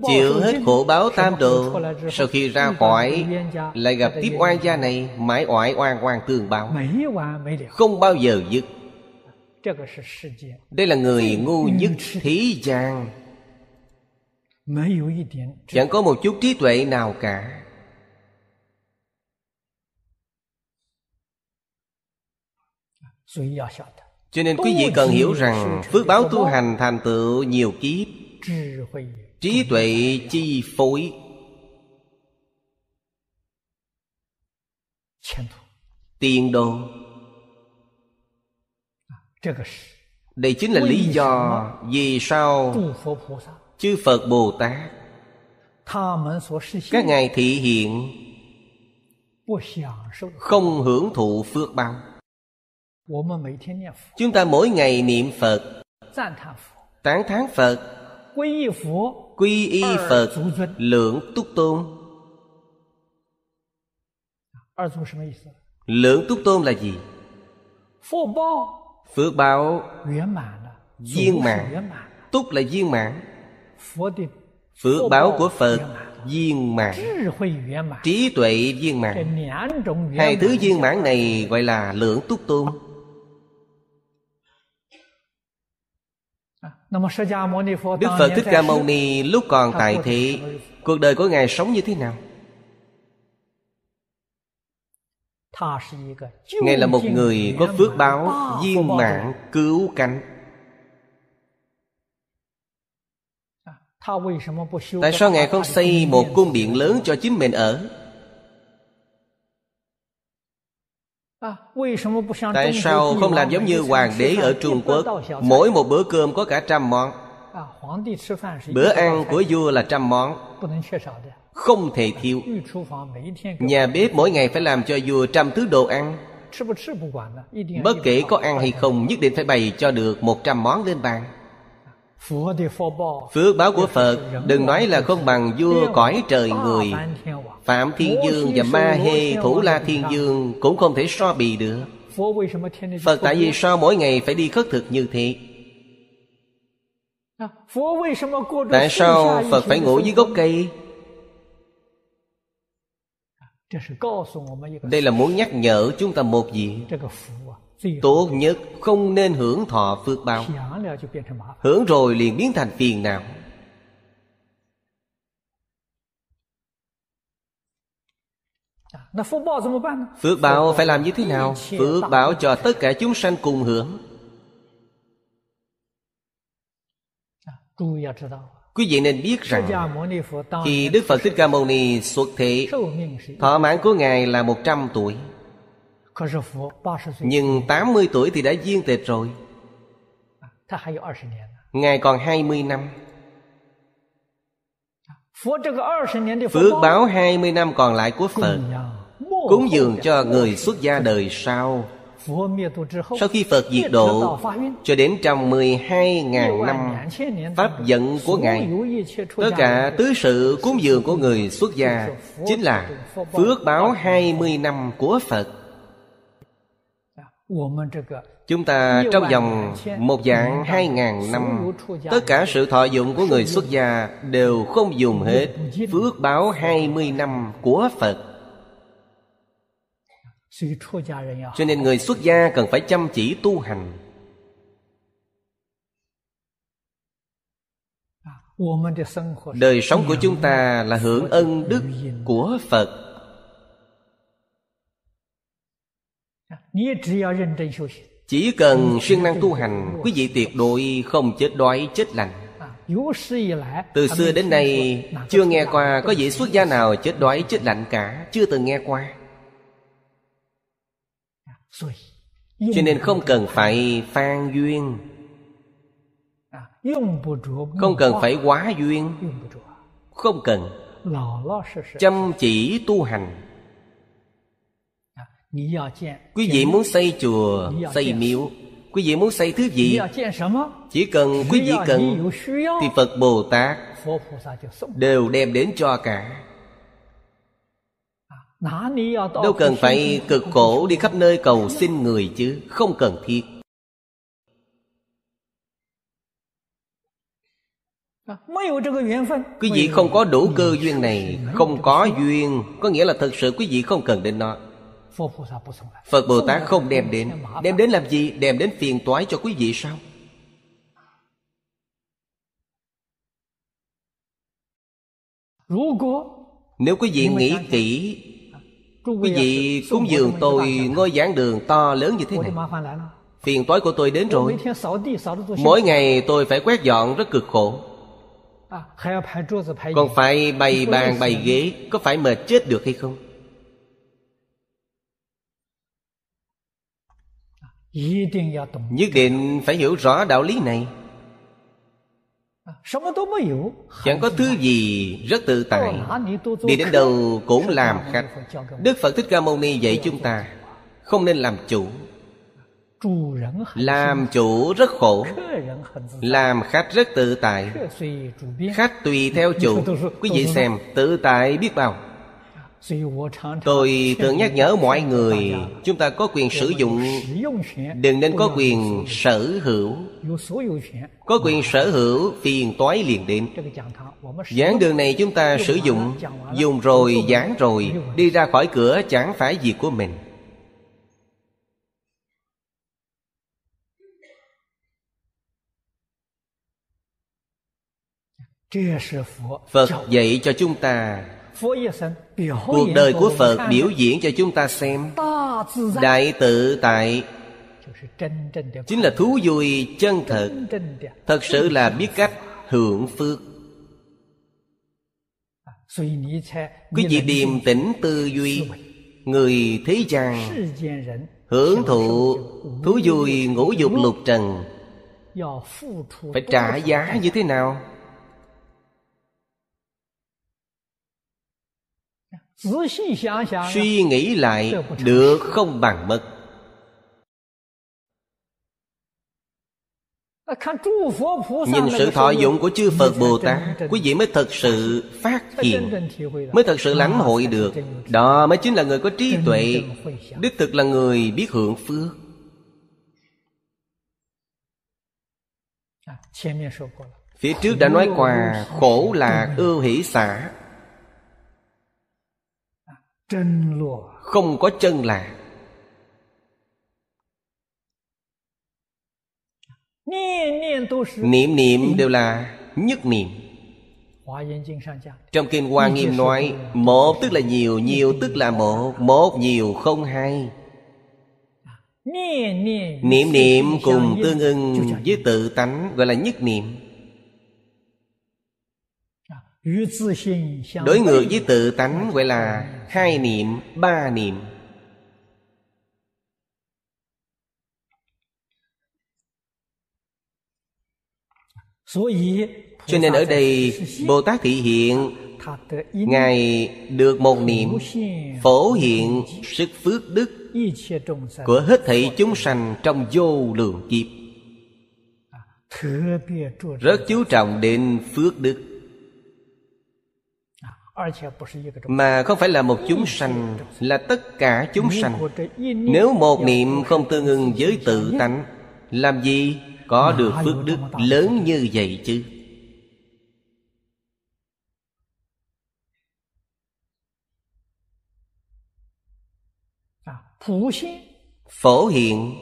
Chịu hết khổ báo tam độ Sau khi ra khỏi Lại gặp tiếp oan gia này Mãi oải oan oan tương báo。Không bao giờ dứt。Đây là người ngu nhất thế gian Chẳng có một chút trí tuệ nào cả。Cho nên quý vị cần hiểu rằng Phước báo tu hành thành tựu nhiều kiếp trí tuệ chi phối. Tiền đồ. Đây chính là lý do vì sao chư phật bồ tát các ngài thị hiện không hưởng thụ phước báo. Chúng ta mỗi ngày niệm phật. tán thán phật quy y phật lượng túc tôn。lượng túc tôn là gì？phước báo。viên mãn。túc là viên mãn。phước báo của phật viên mãn。trí tuệ viên mãn。hai thứ viên mãn này gọi là lưỡng túc tôn đức phật thích ca mâu ni lúc còn tại thị cuộc đời của ngài sống như thế nào? Ngài là một người có phước báo viên mãn cứu cánh. Tại sao Ngài không xây một cung điện lớn cho chính mình ở? Tại sao không làm giống như hoàng đế ở Trung Quốc? Mỗi một bữa cơm có cả trăm món. Bữa ăn của vua là trăm món. Không thể thiếu. Nhà bếp mỗi ngày phải làm cho vua trăm thứ đồ ăn. Bất kể có ăn hay không Nhất định phải bày cho được một trăm món lên bàn Phước báo của Phật Đừng nói là không bằng vua cõi trời người. Phạm Thiên Dương và Ma Hê Thủ La Thiên Dương Cũng không thể so bì được. Phật tại vì sao mỗi ngày phải đi khất thực như thế? Tại sao Phật phải ngủ dưới gốc cây? Đây là muốn nhắc nhở chúng ta một gì Tốt nhất không nên hưởng thọ phước báo. Hưởng rồi liền biến thành phiền não. Phước báo phải làm như thế nào? Phước báo cho tất cả chúng sanh cùng hưởng. Quý vị nên biết rằng Khi Đức Phật Thích Ca Mâu Ni xuất thế Thọ mãn của Ngài là 100 tuổi nhưng 80 tuổi thì đã viên tịch rồi. Ngài còn 20 năm. Phước báo 20 năm còn lại của Phật. Cúng dường cho người xuất gia đời sau. Sau khi Phật diệt độ Cho đến trong 12.000 năm Pháp dẫn của Ngài Tất cả tứ sự cúng dường của người xuất gia Chính là phước báo 20 năm của Phật Chúng ta trong vòng một dạng hai ngàn năm Tất cả sự thọ dụng của người xuất gia Đều không dùng hết Phước báo hai mươi năm của Phật. Cho nên người xuất gia cần phải chăm chỉ tu hành. Đời sống của chúng ta là hưởng ân đức của Phật Chỉ cần siêng năng tu hành Quý vị tuyệt đối không chết đói chết lạnh Từ xưa đến nay Chưa nghe qua có vị xuất gia nào chết đói chết lạnh cả Chưa từng nghe qua. Cho nên không cần phải phan duyên. Không cần phải quá duyên. Không cần. Chăm chỉ tu hành Quý vị muốn xây chùa, xây miếu. Quý vị muốn xây thứ gì? Chỉ cần quý vị cần Thì Phật Bồ Tát Đều đem đến cho cả. Đâu cần phải cực khổ đi khắp nơi cầu xin người chứ Không cần thiết. Quý vị không có đủ cơ duyên này Không có duyên. Có nghĩa là thật sự quý vị không cần đến nó Phật Bồ Tát không đem đến. Đem đến làm gì? Đem đến phiền toái cho quý vị sao? Nếu quý vị nghĩ kỹ Quý vị cúng dường tôi ngôi giảng đường to lớn như thế này. Phiền toái của tôi đến rồi. Mỗi ngày tôi phải quét dọn rất cực khổ. Còn phải bày bàn bày ghế Có phải mệt chết được hay không Nhất định phải hiểu rõ đạo lý này. Chẳng có thứ gì rất tự tại. Đi đến đâu cũng làm khách. Đức Phật Thích Ca Mâu Ni dạy chúng ta Không nên làm chủ. Làm chủ rất khổ. Làm khách rất tự tại. Khách tùy theo chủ. Quý vị xem tự tại biết bao Tôi thường nhắc nhở mọi người Chúng ta có quyền sử dụng Đừng nên có quyền sở hữu. Có quyền sở hữu phiền toái liền đến. Giảng đường này chúng ta sử dụng Dùng rồi giảng rồi Đi ra khỏi cửa chẳng phải việc của mình. Phật dạy cho chúng ta Cuộc đời của Phật biểu diễn cho chúng ta xem. Đại tự tại Chính là thú vui chân thật. Thật sự là biết cách hưởng phước. Quý vị điềm tĩnh tư duy Người thế gian. Hưởng thụ Thú vui ngũ dục lục trần. Phải trả giá như thế nào Suy nghĩ lại Được không bằng mất. Nhìn sự thọ dụng của chư Phật Bồ Tát Quý vị mới thật sự phát hiện Mới thật sự lãnh hội được. Đó mới chính là người có trí tuệ. Đích thực là người biết hưởng phước. Phía trước đã nói qua Khổ lạc ưu hỷ xả Không có chân lạc Niệm niệm đều là nhất niệm. Trong Kinh Hoa Nghiêm nói Một tức là nhiều, nhiều tức là một Một nhiều không hai. Niệm niệm cùng tương ưng với tự tánh Gọi là nhất niệm Đối ngược với tự tánh gọi là hai niệm, ba niệm. cho nên ở đây bồ tát thị hiện ngài được một niệm phổ hiện sức phước đức của hết thảy chúng sanh trong vô lượng kiếp. rất chú trọng đến phước đức mà không phải là một chúng sanh là tất cả chúng sanh. nếu một niệm không tương ưng với tự tánh làm gì có được phước đức lớn như vậy chứ? Phổ hiện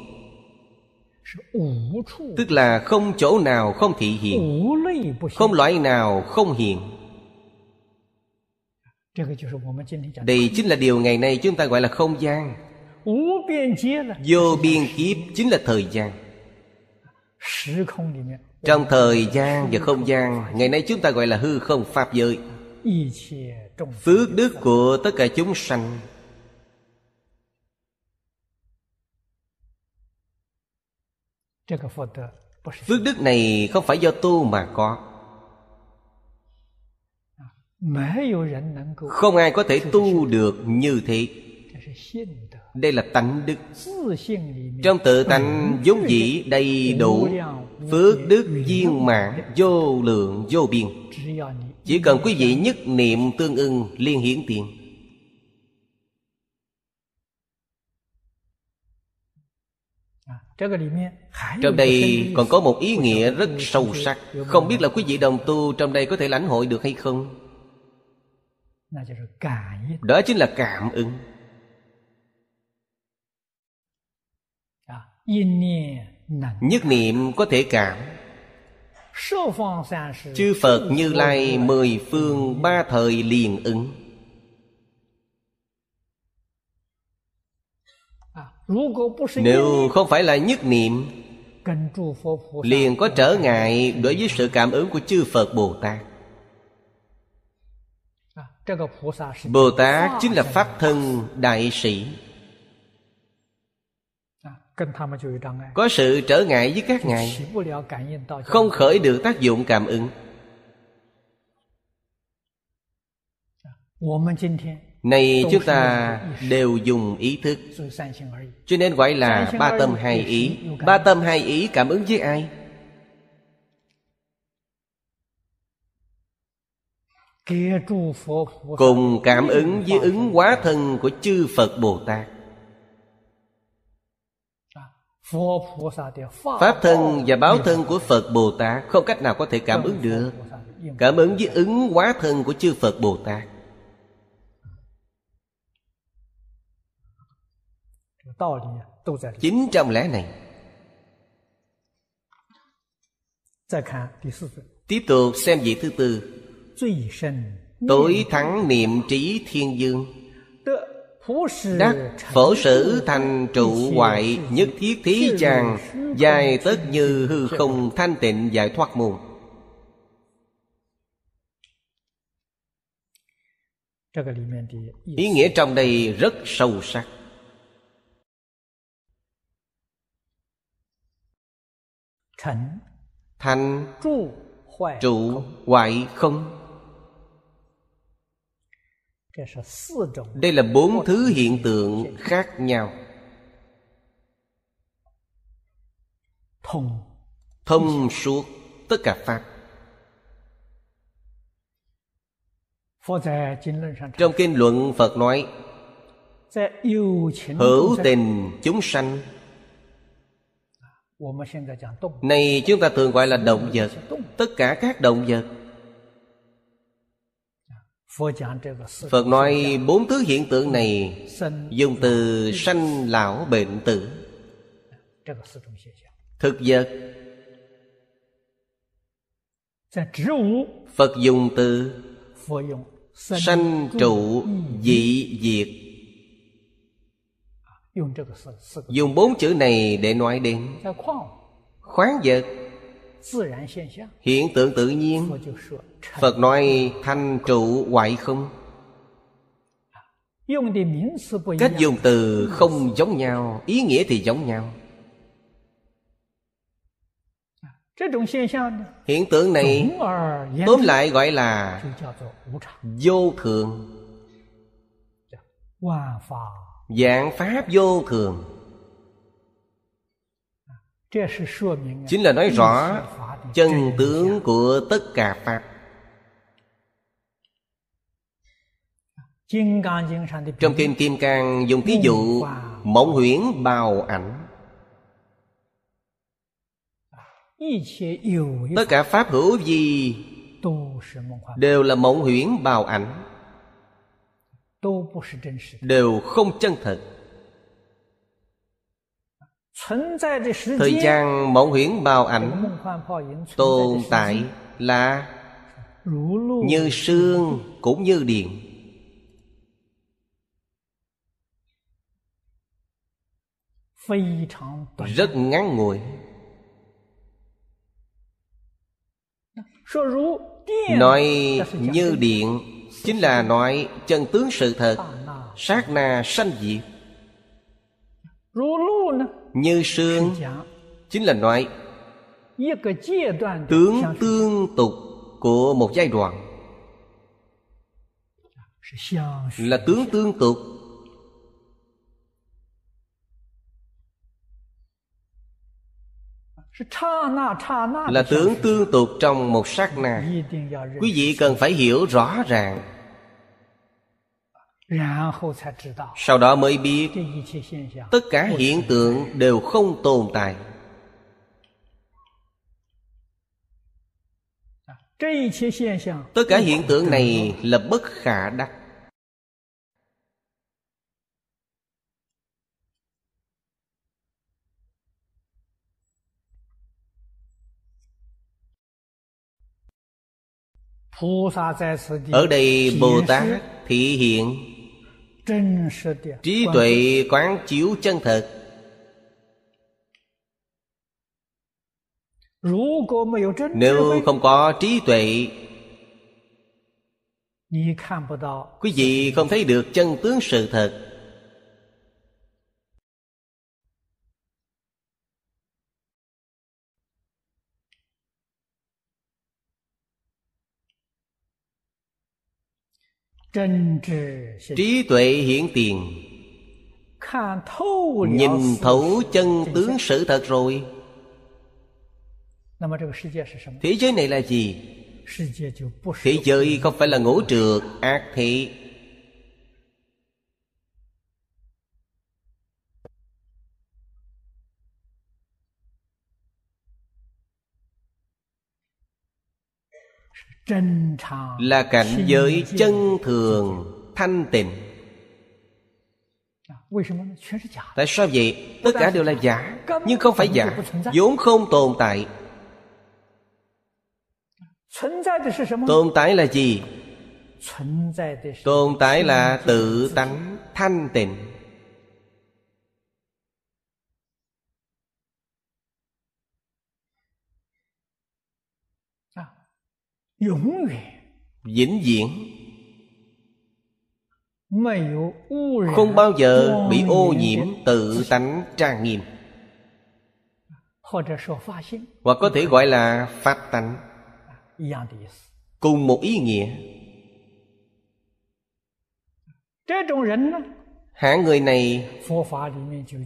tức là không chỗ nào không thị hiện không loại nào không hiện đây chính là điều ngày nay chúng ta gọi là không gian. Vô biên kiếp chính là thời gian. Trong thời gian và không gian Ngày nay chúng ta gọi là hư không pháp giới. Phước đức của tất cả chúng sanh. Phước đức này không phải do tu mà có không ai có thể tu được như thế. Đây là tánh đức. Trong tự tánh vốn dĩ đầy đủ phước đức viên mãn vô lượng vô biên. Chỉ cần quý vị nhất niệm tương ưng liên hiển tiền. Trong đây còn có một ý nghĩa rất sâu sắc. không biết là quý vị đồng tu trong đây có thể lãnh hội được hay không đó chính là cảm ứng. Nhất niệm. có thể cảm. Chư phật như lai mười phương ba thời liền ứng. Nếu không phải là nhất niệm liền có trở ngại đối với sự cảm ứng của chư phật bồ tát Bồ Tát chính là Pháp thân đại sĩ. Có sự trở ngại với các ngài Không khởi được tác dụng cảm ứng. Này chúng ta đều dùng ý thức. Cho nên gọi là ba tâm hai ý. Ba tâm hai ý cảm ứng với ai? Cùng cảm ứng với ứng hóa thân của chư phật bồ tát. Pháp thân và báo thân của phật bồ tát không cách nào có thể cảm ứng được. cảm ứng với ứng hóa thân của chư phật bồ tát. Chính trong lẽ này. Tiếp tục xem vị thứ tư tối thắng niệm trí thiên dương. Đắc phổ sử thành trụ hoại nhất thiết thí chàng dài tất như hư không thanh tịnh giải thoát môn. Ý nghĩa trong đây rất sâu sắc. Thành trụ hoại không đây là bốn thứ hiện tượng khác nhau. Thông. Suốt tất cả pháp. Trong kinh luận phật nói hữu tình chúng sanh. Này chúng ta thường gọi là động vật. tất cả các động vật Phật nói bốn thứ hiện tượng này Dùng từ sanh lão bệnh tử. Thực vật. Phật dùng từ Sanh trụ dị diệt. Dùng bốn chữ này để nói đến Khoáng vật. Hiện tượng tự nhiên Phật nói, thanh trụ hoại không? Cách dùng từ không giống nhau, Ý nghĩa thì giống nhau. Hiện tượng này Tóm lại gọi là Vô thường. Dạng pháp vô thường. Chính là nói rõ Chân tướng của tất cả Pháp. Trong Kinh Kim Cang dùng thí dụ Mộng huyễn bào ảnh. Tất cả Pháp hữu gì Đều là mộng huyễn bào ảnh. Đều không chân thật. Thời gian mộng huyễn bào ảnh Tồn tại là Như sương cũng như điện Rất ngắn ngủi. Nói như điện Chính là nói chân tướng sự thật Sát na sanh diệt. Như sương Chính là nói Tướng tương tục Của một giai đoạn. Là tướng tương tục là tướng tương tục trong một sát na. Quý vị cần phải hiểu rõ ràng. Sau đó mới biết tất cả hiện tượng đều không tồn tại. Tất cả hiện tượng này là bất khả đắc Ở đây Bồ Tát thị hiện Trí tuệ quán chiếu chân thật Nếu không có trí tuệ Quý vị không thấy được chân tướng sự thật trí tuệ hiển tiền. Nhìn thấu chân tướng sự thật rồi. Thế giới này là gì? Thế giới không phải là ngũ trượt ác thế là cảnh giới chân thường thanh tịnh. Tại sao vậy? Tất cả đều là giả nhưng không phải giả. Vốn không tồn tại. Tồn tại là gì? Tồn tại là tự tánh thanh tịnh vĩnh viễn. Không bao giờ bị ô nhiễm tự tánh trang nghiêm. Hoặc có thể gọi là pháp tánh. Cùng một ý nghĩa. Hạng người này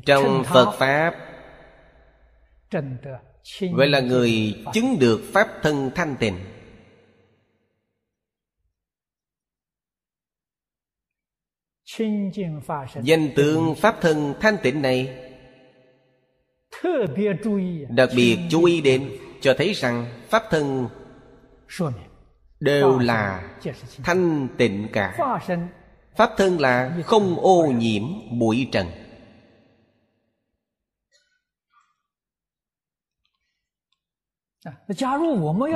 trong phật pháp. Gọi là người chứng được pháp thân thanh tịnh danh tướng pháp thân thanh tịnh này đặc biệt chú ý đến cho thấy rằng pháp thân đều là thanh tịnh cả. pháp thân là không ô nhiễm bụi trần.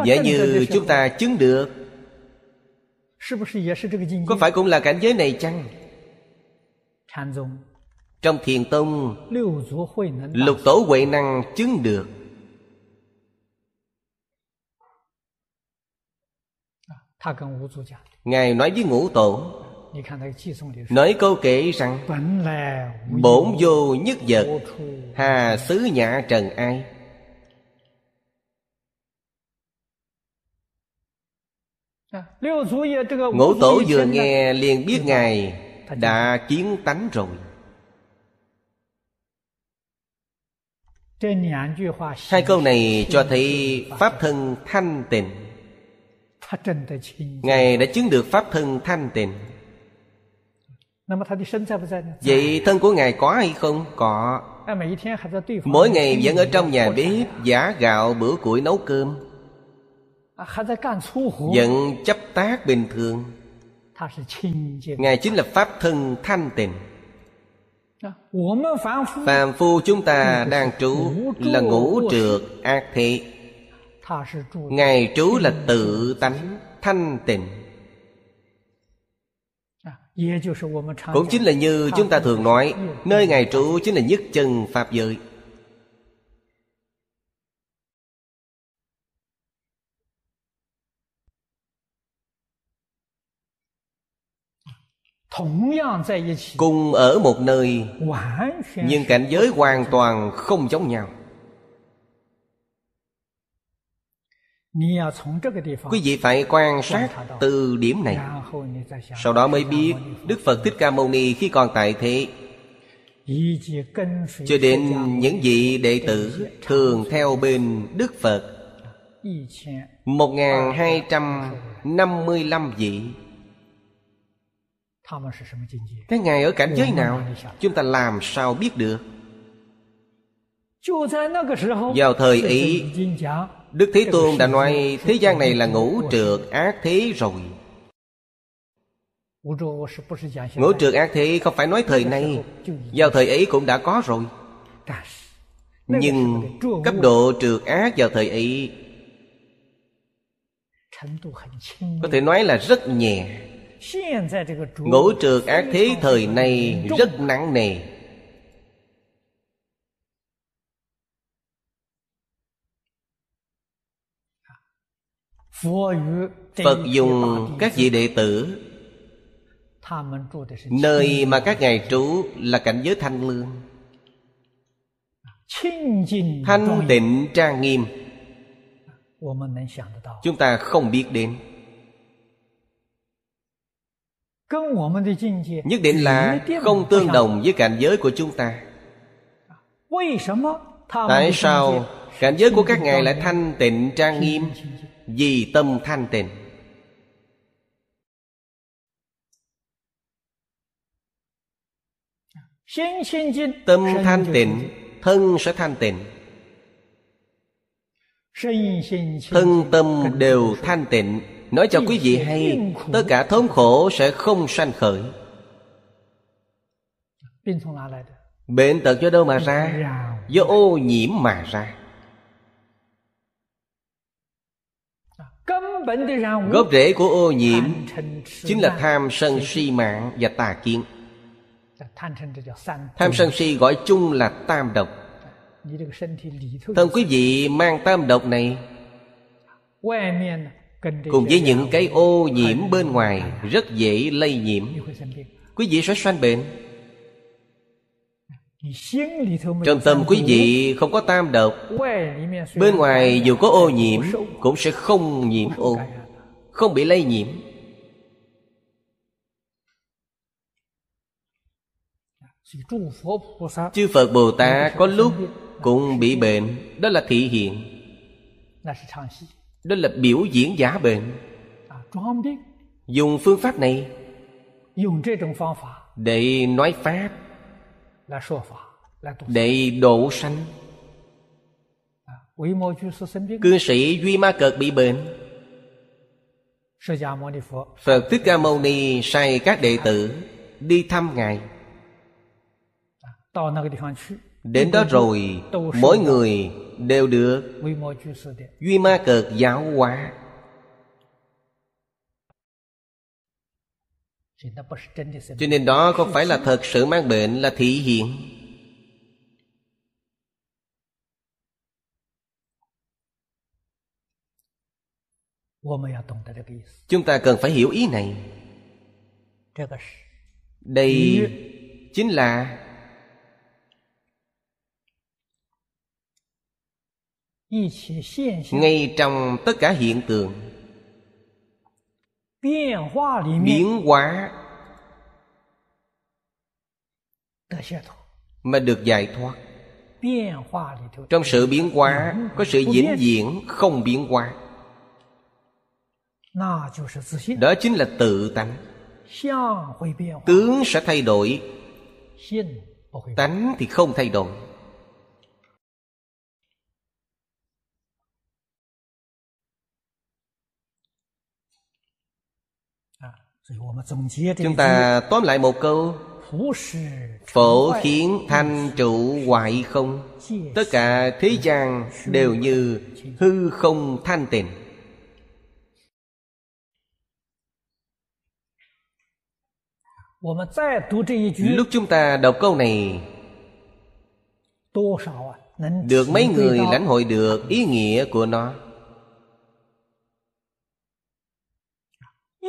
Giả như chúng ta chứng được. có phải cũng là cảnh giới này chăng trong thiền tông lục tổ huệ năng chứng được. ngài nói với ngũ tổ nói câu kể rằng bổn vô nhất vật hà xứ nhã trần ai? Ngũ tổ vừa nghe liền biết ngài đã kiến tánh rồi. Hai câu này cho thấy pháp thân thanh tịnh. Ngài đã chứng được pháp thân thanh tịnh. Vậy thân của ngài có hay không? Có. Mỗi ngày vẫn ở trong nhà bếp giả gạo bữa củi nấu cơm. Vẫn chấp tác bình thường ngài chính là pháp thân thanh tịnh. Phàm phu chúng ta đang trú là ngũ trượt ác thị ngài trú là tự tánh thanh tịnh. Cũng chính là như chúng ta thường nói nơi ngài trú chính là nhất chân pháp giới cùng ở một nơi nhưng cảnh giới hoàn toàn không giống nhau. quý vị phải quan sát từ điểm này. sau đó mới biết đức phật thích ca mâu ni khi còn tại thế. cho đến những vị đệ tử thường theo bên đức phật. một hai trăm năm mươi lăm vị các ngài ở cảnh giới nào chúng ta làm sao biết được? vào thời ấy đức thế tôn đã nói thế gian này là ngũ trượt ác thế rồi. ngũ trượt ác thế không phải nói thời nay vào thời ấy cũng đã có rồi. Nhưng cấp độ trượt ác vào thời ấy có thể nói là rất nhẹ ngũ trượt ác thế thời này rất nặng nề. Phật dùng các vị đệ tử. Nơi mà các ngài trú là cảnh giới thanh lương. Thanh tịnh trang nghiêm. Chúng ta không biết đến nhất định là không tương đồng với cảnh giới của chúng ta tại sao cảnh giới của các ngài lại thanh tịnh trang nghiêm？vì tâm thanh tịnh。tâm thanh tịnh thân sẽ thanh tịnh。thân tâm đều thanh tịnh nói cho quý vị hay, tất cả thống khổ sẽ không sanh khởi. Bệnh tật do đâu mà ra? Do ô nhiễm mà ra. Gốc rễ của ô nhiễm chính là tham sân si mạng và tà kiến. Tham sân si gọi chung là tam độc. Thân quý vị, mang tam độc này cùng với những cái ô nhiễm bên ngoài rất dễ lây nhiễm. Quý vị sẽ sanh bệnh trong tâm quý vị không có tam độc. Bên ngoài dù có ô nhiễm cũng sẽ không nhiễm ô. Không bị lây nhiễm. Chư phật bồ tát có lúc cũng bị bệnh. Đó là thị hiện đó là biểu diễn giả bệnh. Dùng phương pháp này. Để nói pháp. Để độ sanh. Cư sĩ duy ma cật bị bệnh. Phật thích ca mâu ni sai các đệ tử đi thăm ngài. Đến đó rồi mỗi người đều được. Duy ma cật giáo hóa. Cho nên đó không phải là thật sự mang bệnh là thị hiện chúng ta cần phải hiểu ý này. Đây chính là ngay trong tất cả hiện tượng biến hóa mà được giải thoát. trong sự biến hóa có sự vĩnh viễn không biến hóa. đó chính là tự tánh. Tướng sẽ thay đổi. Tánh thì không thay đổi chúng ta tóm lại một câu. Phổ khiến thanh trụ hoại không? Tất cả thế gian đều như hư không thanh tịnh. lúc chúng ta đọc câu này được mấy người lãnh hội được ý nghĩa của nó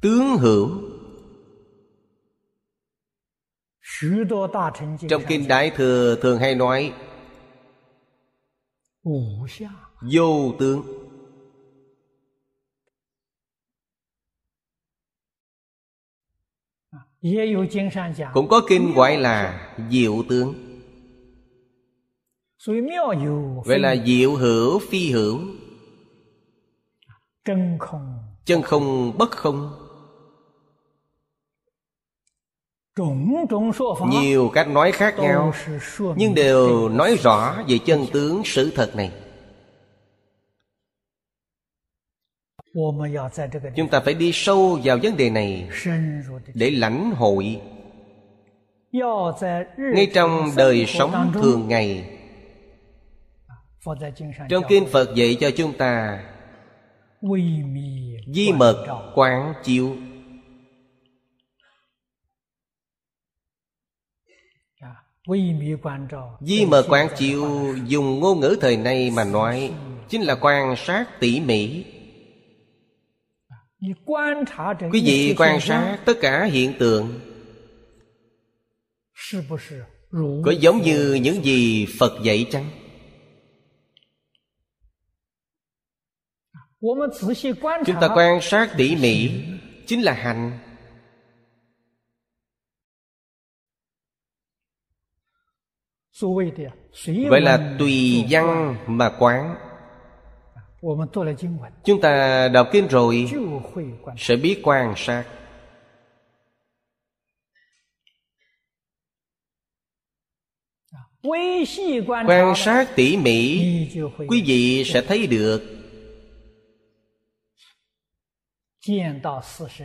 tướng hữu. trong kinh đại thừa thường hay nói vô tướng. cũng có kinh gọi là diệu tướng. vậy là diệu hữu phi hữu chân không bất không. Nhiều cách nói khác nhau, nhưng đều nói rõ về chân tướng sự thật này. Chúng ta phải đi sâu vào vấn đề này để lãnh hội. Ngay trong đời sống thường ngày, trong kinh phật dạy cho chúng ta di mật quán chiếu. Di mờ quán chiếu dùng ngôn ngữ thời nay mà nói Chính là quan sát tỉ mỉ. Quý vị quan sát tất cả hiện tượng. Có giống như những gì Phật dạy chăng? Chúng ta quan sát tỉ mỉ Chính là hành Vậy là tùy văn mà quán. Chúng ta đọc kinh rồi Sẽ biết quan sát. Quan sát tỉ mỉ Quý vị sẽ thấy được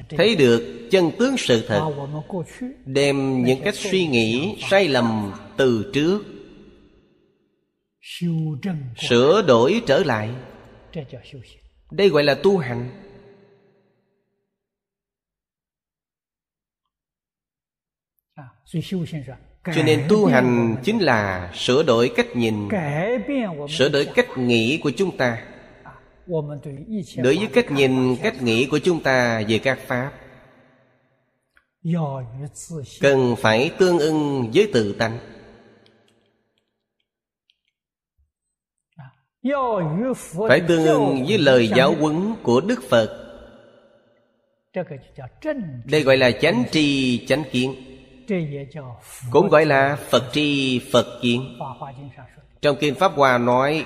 Thấy được chân tướng sự thật Đem những cách suy nghĩ sai lầm từ trước Sửa đổi trở lại. đây gọi là tu hành. cho nên tu hành chính là sửa đổi cách nhìn sửa đổi cách nghĩ của chúng ta đối với cách nhìn cách nghĩ của chúng ta về các pháp cần phải tương ưng với tự tánh. phải tương ưng với lời giáo huấn của đức phật. đây gọi là chánh tri chánh kiến. cũng gọi là phật tri phật kiến trong kinh pháp hòa nói,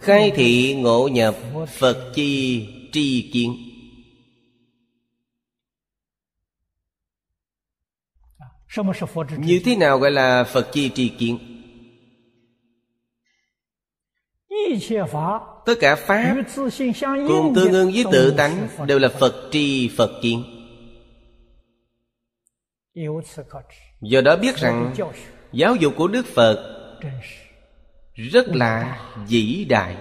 khai thị ngộ nhập phật chi tri kiến. Như thế nào gọi là phật chi tri kiến? Tất cả pháp cùng tương ứng với tự tánh đều là phật tri phật kiến. Do đó biết rằng, giáo dục của đức phật rất là vĩ đại.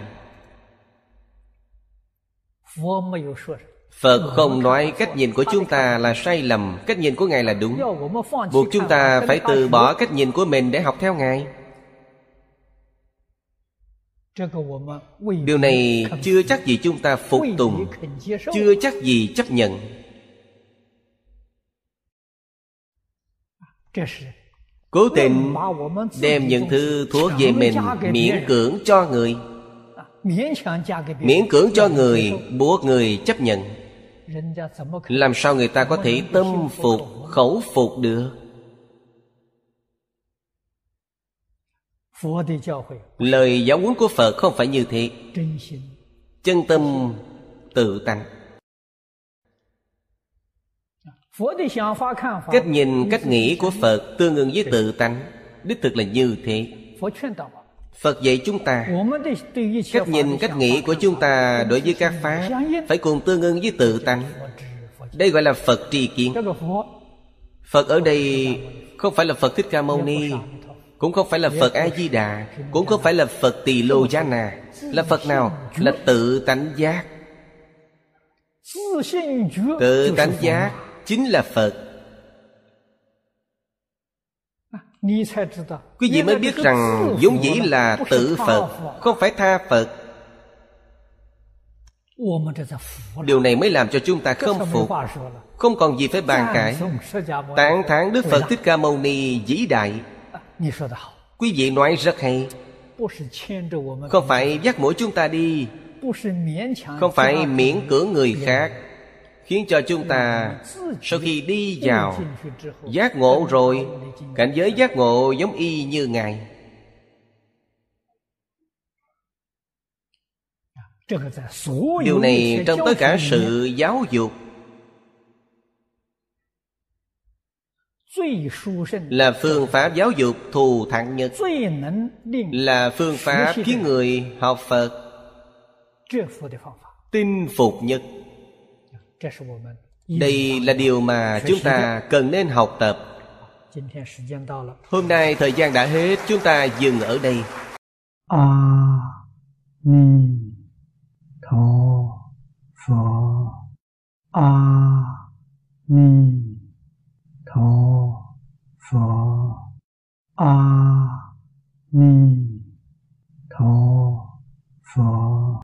Phật không nói cách nhìn của chúng ta là sai lầm Cách nhìn của Ngài là đúng. Buộc chúng ta phải từ bỏ cách nhìn của mình để học theo Ngài. Điều này chưa chắc gì chúng ta phục tùng chưa chắc gì chấp nhận cố tình đem những thứ thuốc về mình miễn cưỡng cho người. Miễn cưỡng cho người buộc người chấp nhận. Làm sao người ta có thể tâm phục, khẩu phục được? Lời giáo huấn của phật không phải như thế. Chân tâm tự tánh cách nhìn cách nghĩ của phật tương ứng với tự tánh. Đích thực là như thế. phật dạy chúng ta cách nhìn cách nghĩ của chúng ta đối với các pháp phải cùng tương ứng với tự tánh đây gọi là phật tri kiến phật ở đây không phải là phật thích ca mâu ni cũng không phải là Phật A-di-đà Cũng không phải là Phật Tỳ Lô Gia Nà Là Phật nào? Là tự tánh giác. Tự tánh giác Chính là Phật. Quý vị mới biết rằng vốn dĩ là tự Phật Không phải tha Phật. Điều này mới làm cho chúng ta không phục. Không còn gì phải bàn cãi. Tạng thán Đức Phật Thích Ca Mâu Ni vĩ đại. Quý vị nói rất hay. Không phải dắt mũi chúng ta đi. Không phải miễn cưỡng người khác Khiến cho chúng ta Sau khi đi vào Giác ngộ rồi, Cảnh giới giác ngộ giống y như Ngài. Điều này trong tất cả sự giáo dục là phương pháp giáo dục thù thắng nhất, là phương pháp khiến người học phật tin phục nhất đây là điều mà chúng ta cần nên học tập. Hôm nay thời gian đã hết, chúng ta dừng ở đây. A ni tho pho. A ni tho pho. A ni tho pho.